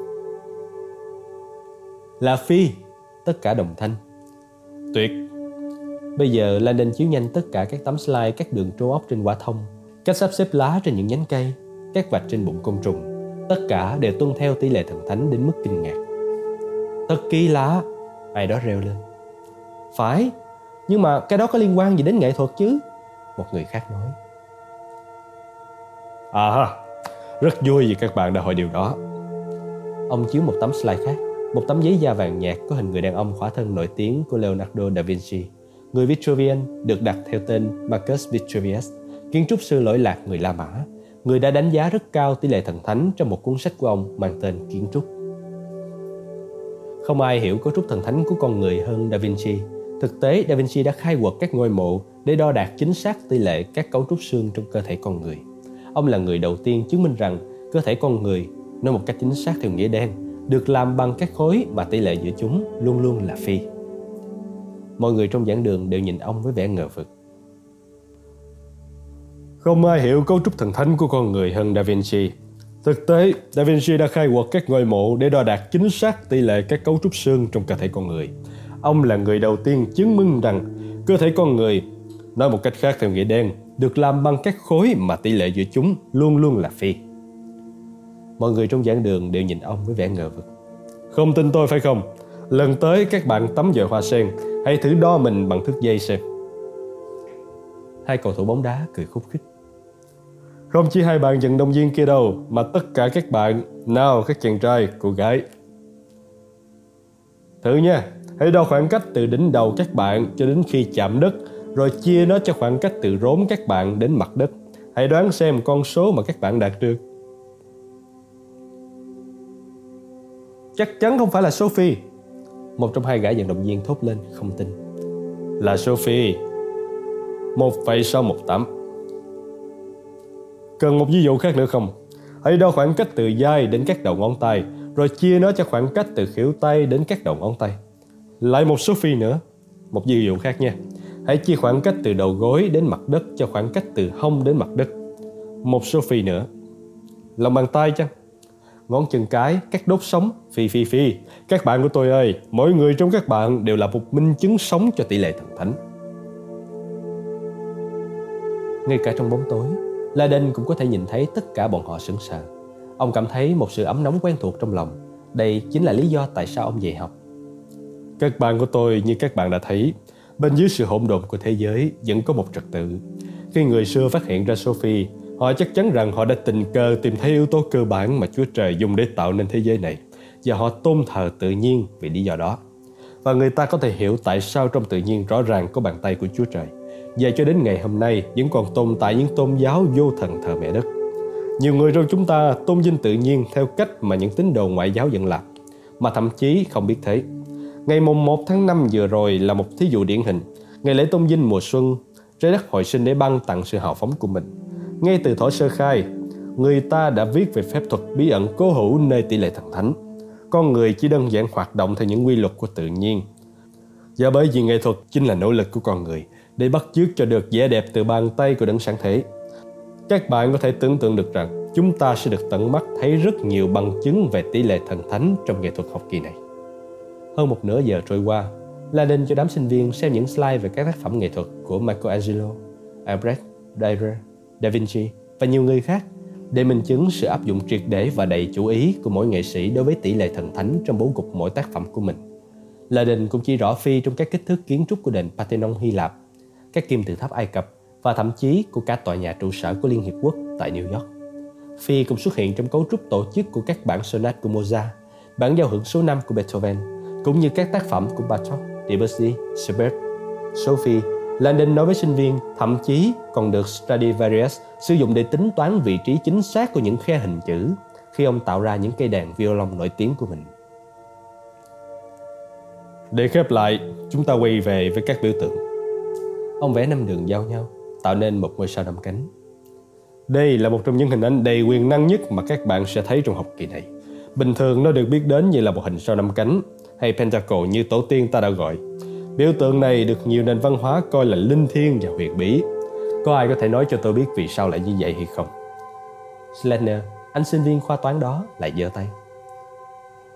Là Phi, tất cả đồng thanh. Tuyệt. Bây giờ Landon chiếu nhanh tất cả các tấm slide các đường trô ốc trên quả thông, cách sắp xếp lá trên những nhánh cây, các vạch trên bụng côn trùng. Tất cả đều tuân theo tỷ lệ thần thánh đến mức kinh ngạc. Tất ký lá, ai đó reo lên. Phải, nhưng mà cái đó có liên quan gì đến nghệ thuật chứ? Một người khác nói. À ha, rất vui vì các bạn đã hỏi điều đó. Ông chiếu một tấm slide khác, một tấm giấy da vàng nhạt có hình người đàn ông khỏa thân nổi tiếng của Leonardo da Vinci. Người Vitruvian được đặt theo tên Marcus Vitruvius, kiến trúc sư lỗi lạc người La Mã, người đã đánh giá rất cao tỷ lệ thần thánh trong một cuốn sách của ông mang tên Kiến trúc. Không ai hiểu cấu trúc thần thánh của con người hơn Da Vinci. Thực tế, Da Vinci đã khai quật các ngôi mộ để đo đạt chính xác tỷ lệ các cấu trúc xương trong cơ thể con người. Ông là người đầu tiên chứng minh rằng cơ thể con người, nói một cách chính xác theo nghĩa đen, được làm bằng các khối mà tỷ lệ giữa chúng luôn luôn là phi. Mọi người trong giảng đường đều nhìn ông với vẻ ngờ vực. Không ai hiểu cấu trúc thần thánh của con người hơn Da Vinci. Thực tế, Da Vinci đã khai quật các ngôi mộ để đo đạt chính xác tỷ lệ các cấu trúc xương trong cơ thể con người. Ông là người đầu tiên chứng minh rằng cơ thể con người, nói một cách khác theo nghĩa đen, được làm bằng các khối mà tỷ lệ giữa chúng luôn luôn là phi. Mọi người trong giảng đường đều nhìn ông với vẻ ngờ vực. Không tin tôi phải không? Lần tới các bạn tắm dội hoa sen, hãy thử đo mình bằng thước dây xem. Hai cầu thủ bóng đá cười khúc khích. Không chỉ hai bạn vận động viên kia đâu, mà tất cả các bạn, nào các chàng trai, cô gái. Thử nha, hãy đo khoảng cách từ đỉnh đầu các bạn cho đến khi chạm đất, rồi chia nó cho khoảng cách từ rốn các bạn đến mặt đất. Hãy đoán xem con số mà các bạn đạt được. Chắc chắn không phải là Sophie. Một trong hai gã vận động viên thốt lên không tin. Là Sophie. 1,618. Cần một ví dụ khác nữa không? Hãy đo khoảng cách từ dai đến các đầu ngón tay, rồi chia nó cho khoảng cách từ khuỷu tay đến các đầu ngón tay. Lại một số phi nữa. Một ví dụ khác nha. Hãy chia khoảng cách từ đầu gối đến mặt đất cho khoảng cách từ hông đến mặt đất. Một số phi nữa. Lòng bàn tay chăng? ngón chân cái, các đốt sống, phi phi phi. Các bạn của tôi ơi, mỗi người trong các bạn đều là một minh chứng sống cho tỷ lệ thần thánh. Ngay cả trong bóng tối, La Đinh cũng có thể nhìn thấy tất cả bọn họ sững sờ. Ông cảm thấy một sự ấm nóng quen thuộc trong lòng. Đây chính là lý do tại sao ông dạy học. Các bạn của tôi như các bạn đã thấy, bên dưới sự hỗn độn của thế giới vẫn có một trật tự. Khi người xưa phát hiện ra Sophie, Họ chắc chắn rằng họ đã tình cờ tìm thấy yếu tố cơ bản mà Chúa Trời dùng để tạo nên thế giới này và họ tôn thờ tự nhiên vì lý do đó. Và người ta có thể hiểu tại sao trong tự nhiên rõ ràng có bàn tay của Chúa Trời. Và cho đến ngày hôm nay vẫn còn tồn tại những tôn giáo vô thần thờ mẹ đất. Nhiều người trong chúng ta tôn vinh tự nhiên theo cách mà những tín đồ ngoại giáo vẫn lạc, mà thậm chí không biết thế. Ngày mùng 1 tháng 5 vừa rồi là một thí dụ điển hình. Ngày lễ tôn vinh mùa xuân, trái đất hồi sinh để ban tặng sự hào phóng của mình ngay từ thổ sơ khai, người ta đã viết về phép thuật bí ẩn cố hữu nơi tỷ lệ thần thánh. Con người chỉ đơn giản hoạt động theo những quy luật của tự nhiên. Và bởi vì nghệ thuật chính là nỗ lực của con người, để bắt chước cho được vẻ đẹp từ bàn tay của đấng sáng thế. Các bạn có thể tưởng tượng được rằng chúng ta sẽ được tận mắt thấy rất nhiều bằng chứng về tỷ lệ thần thánh trong nghệ thuật học kỳ này. Hơn một nửa giờ trôi qua, là Đình cho đám sinh viên xem những slide về các tác phẩm nghệ thuật của Michelangelo, Albrecht, Dürer, Da Vinci và nhiều người khác để minh chứng sự áp dụng triệt để và đầy chủ ý của mỗi nghệ sĩ đối với tỷ lệ thần thánh trong bố cục mỗi tác phẩm của mình. Là đình cũng chỉ rõ phi trong các kích thước kiến trúc của đền Parthenon Hy Lạp, các kim tự tháp Ai Cập và thậm chí của cả tòa nhà trụ sở của Liên Hiệp Quốc tại New York. Phi cũng xuất hiện trong cấu trúc tổ chức của các bản sonat của Mozart, bản giao hưởng số 5 của Beethoven, cũng như các tác phẩm của Bartok, Debussy, Schubert, Sophie Landon nói với sinh viên thậm chí còn được Stradivarius sử dụng để tính toán vị trí chính xác của những khe hình chữ khi ông tạo ra những cây đàn violon nổi tiếng của mình. Để khép lại, chúng ta quay về với các biểu tượng. Ông vẽ năm đường giao nhau, tạo nên một ngôi sao năm cánh. Đây là một trong những hình ảnh đầy quyền năng nhất mà các bạn sẽ thấy trong học kỳ này. Bình thường nó được biết đến như là một hình sao năm cánh hay pentacle như tổ tiên ta đã gọi. Biểu tượng này được nhiều nền văn hóa coi là linh thiêng và huyền bí. Có ai có thể nói cho tôi biết vì sao lại như vậy hay không? Slender, anh sinh viên khoa toán đó lại giơ tay.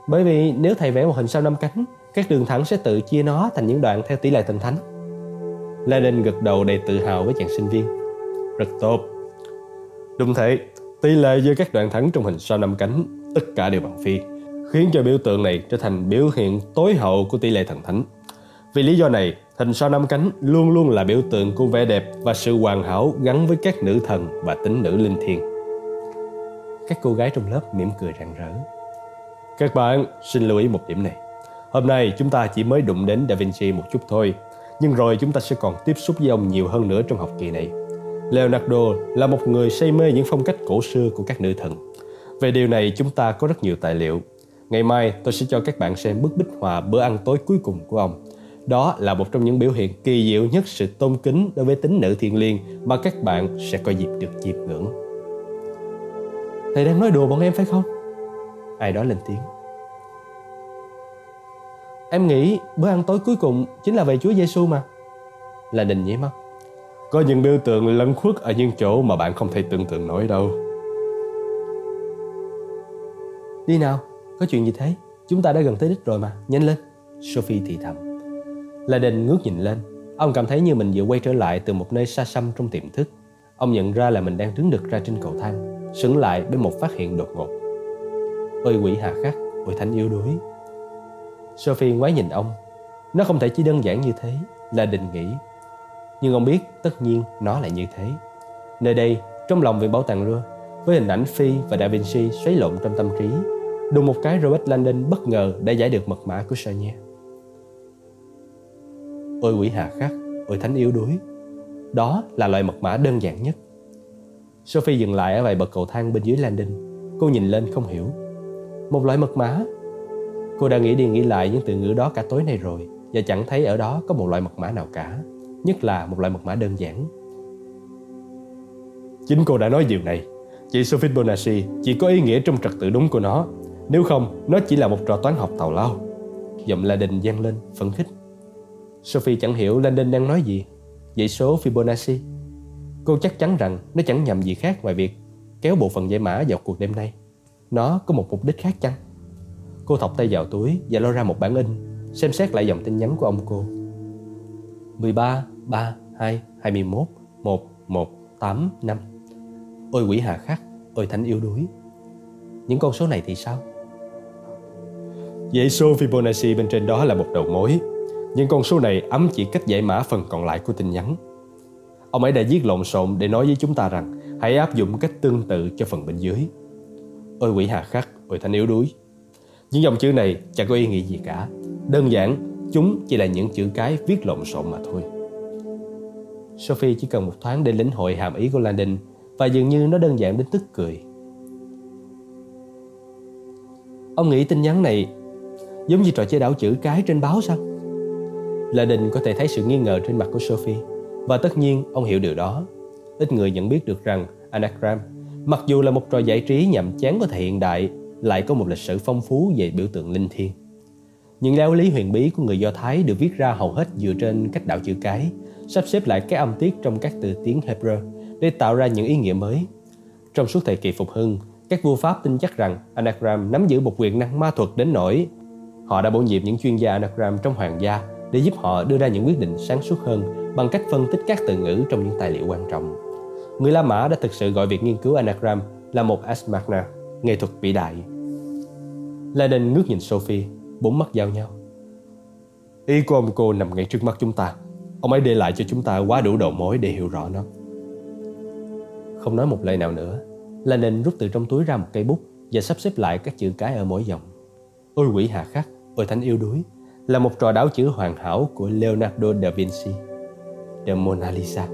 Bởi vì nếu thầy vẽ một hình sao năm cánh, các đường thẳng sẽ tự chia nó thành những đoạn theo tỷ lệ thần thánh. Laden gật đầu đầy tự hào với chàng sinh viên. Rất tốt. Đúng thế, tỷ lệ giữa các đoạn thẳng trong hình sao năm cánh tất cả đều bằng phi, khiến cho biểu tượng này trở thành biểu hiện tối hậu của tỷ lệ thần thánh. Vì lý do này, hình sao năm cánh luôn luôn là biểu tượng của vẻ đẹp và sự hoàn hảo gắn với các nữ thần và tính nữ linh thiêng. Các cô gái trong lớp mỉm cười rạng rỡ. Các bạn xin lưu ý một điểm này. Hôm nay chúng ta chỉ mới đụng đến Da Vinci một chút thôi, nhưng rồi chúng ta sẽ còn tiếp xúc với ông nhiều hơn nữa trong học kỳ này. Leonardo là một người say mê những phong cách cổ xưa của các nữ thần. Về điều này chúng ta có rất nhiều tài liệu. Ngày mai tôi sẽ cho các bạn xem bức bích họa bữa ăn tối cuối cùng của ông đó là một trong những biểu hiện kỳ diệu nhất sự tôn kính đối với tính nữ thiêng liêng mà các bạn sẽ có dịp được chiêm ngưỡng. Thầy đang nói đùa bọn em phải không? Ai đó lên tiếng. Em nghĩ bữa ăn tối cuối cùng chính là về Chúa Giêsu mà. Là đình nhí mắt. Có những biểu tượng lẫn khuất ở những chỗ mà bạn không thể tưởng tượng nổi đâu. Đi nào, có chuyện gì thế? Chúng ta đã gần tới đích rồi mà, nhanh lên. Sophie thì thầm. La Đinh ngước nhìn lên. Ông cảm thấy như mình vừa quay trở lại từ một nơi xa xăm trong tiềm thức. Ông nhận ra là mình đang đứng được ra trên cầu thang, sững lại với một phát hiện đột ngột. Ôi quỷ hà khắc, ôi thánh yếu đuối. Sophie ngoái nhìn ông. Nó không thể chỉ đơn giản như thế, là định nghĩ. Nhưng ông biết tất nhiên nó lại như thế. Nơi đây, trong lòng viện bảo tàng Louvre, với hình ảnh Phi và Da Vinci xoáy lộn trong tâm trí, đùng một cái Robert Landon bất ngờ đã giải được mật mã của Sonia. Ôi quỷ hà khắc, ôi thánh yếu đuối. Đó là loại mật mã đơn giản nhất. Sophie dừng lại ở vài bậc cầu thang bên dưới landing. Cô nhìn lên không hiểu. Một loại mật mã. Cô đã nghĩ đi nghĩ lại những từ ngữ đó cả tối nay rồi và chẳng thấy ở đó có một loại mật mã nào cả. Nhất là một loại mật mã đơn giản. Chính cô đã nói điều này. Chị số Bonacci chỉ có ý nghĩa trong trật tự đúng của nó. Nếu không, nó chỉ là một trò toán học tào lao. Giọng La Đình vang lên, phấn khích. Sophie chẳng hiểu Landon đang nói gì. Dãy số Fibonacci. Cô chắc chắn rằng nó chẳng nhầm gì khác ngoài việc kéo bộ phận giải mã vào cuộc đêm nay. Nó có một mục đích khác chăng? Cô thọc tay vào túi và lôi ra một bản in, xem xét lại dòng tin nhắn của ông cô. 13, 3, 2, 21, 1, 1, 8, 5. Ôi quỷ hà khắc, ôi thánh yếu đuối. Những con số này thì sao? Dãy số Fibonacci bên trên đó là một đầu mối nhưng con số này ấm chỉ cách giải mã phần còn lại của tin nhắn. Ông ấy đã viết lộn xộn để nói với chúng ta rằng hãy áp dụng cách tương tự cho phần bên dưới. Ôi quỷ hà khắc, ôi thanh yếu đuối. Những dòng chữ này chẳng có ý nghĩa gì cả. Đơn giản, chúng chỉ là những chữ cái viết lộn xộn mà thôi. Sophie chỉ cần một thoáng để lĩnh hội hàm ý của Landon và dường như nó đơn giản đến tức cười. Ông nghĩ tin nhắn này giống như trò chơi đảo chữ cái trên báo sao? Landon có thể thấy sự nghi ngờ trên mặt của Sophie và tất nhiên ông hiểu điều đó. Ít người nhận biết được rằng Anagram, mặc dù là một trò giải trí nhằm chán của thời hiện đại, lại có một lịch sử phong phú về biểu tượng linh thiêng. Những giáo lý huyền bí của người Do Thái được viết ra hầu hết dựa trên cách đạo chữ cái, sắp xếp lại các âm tiết trong các từ tiếng Hebrew để tạo ra những ý nghĩa mới. Trong suốt thời kỳ phục hưng, các vua Pháp tin chắc rằng anagram nắm giữ một quyền năng ma thuật đến nỗi họ đã bổ nhiệm những chuyên gia anagram trong hoàng gia để giúp họ đưa ra những quyết định sáng suốt hơn bằng cách phân tích các từ ngữ trong những tài liệu quan trọng. Người La Mã đã thực sự gọi việc nghiên cứu anagram là một ars magna, nghệ thuật vĩ đại. Lenin ngước nhìn Sophie, bốn mắt giao nhau. Ý của ông cô nằm ngay trước mắt chúng ta. Ông ấy để lại cho chúng ta quá đủ đầu mối để hiểu rõ nó. Không nói một lời nào nữa, Lenin rút từ trong túi ra một cây bút và sắp xếp lại các chữ cái ở mỗi dòng. Ôi quỷ hà khắc, ôi thánh yêu đuối là một trò đáo chữ hoàn hảo của Leonardo da Vinci. The Mona Lisa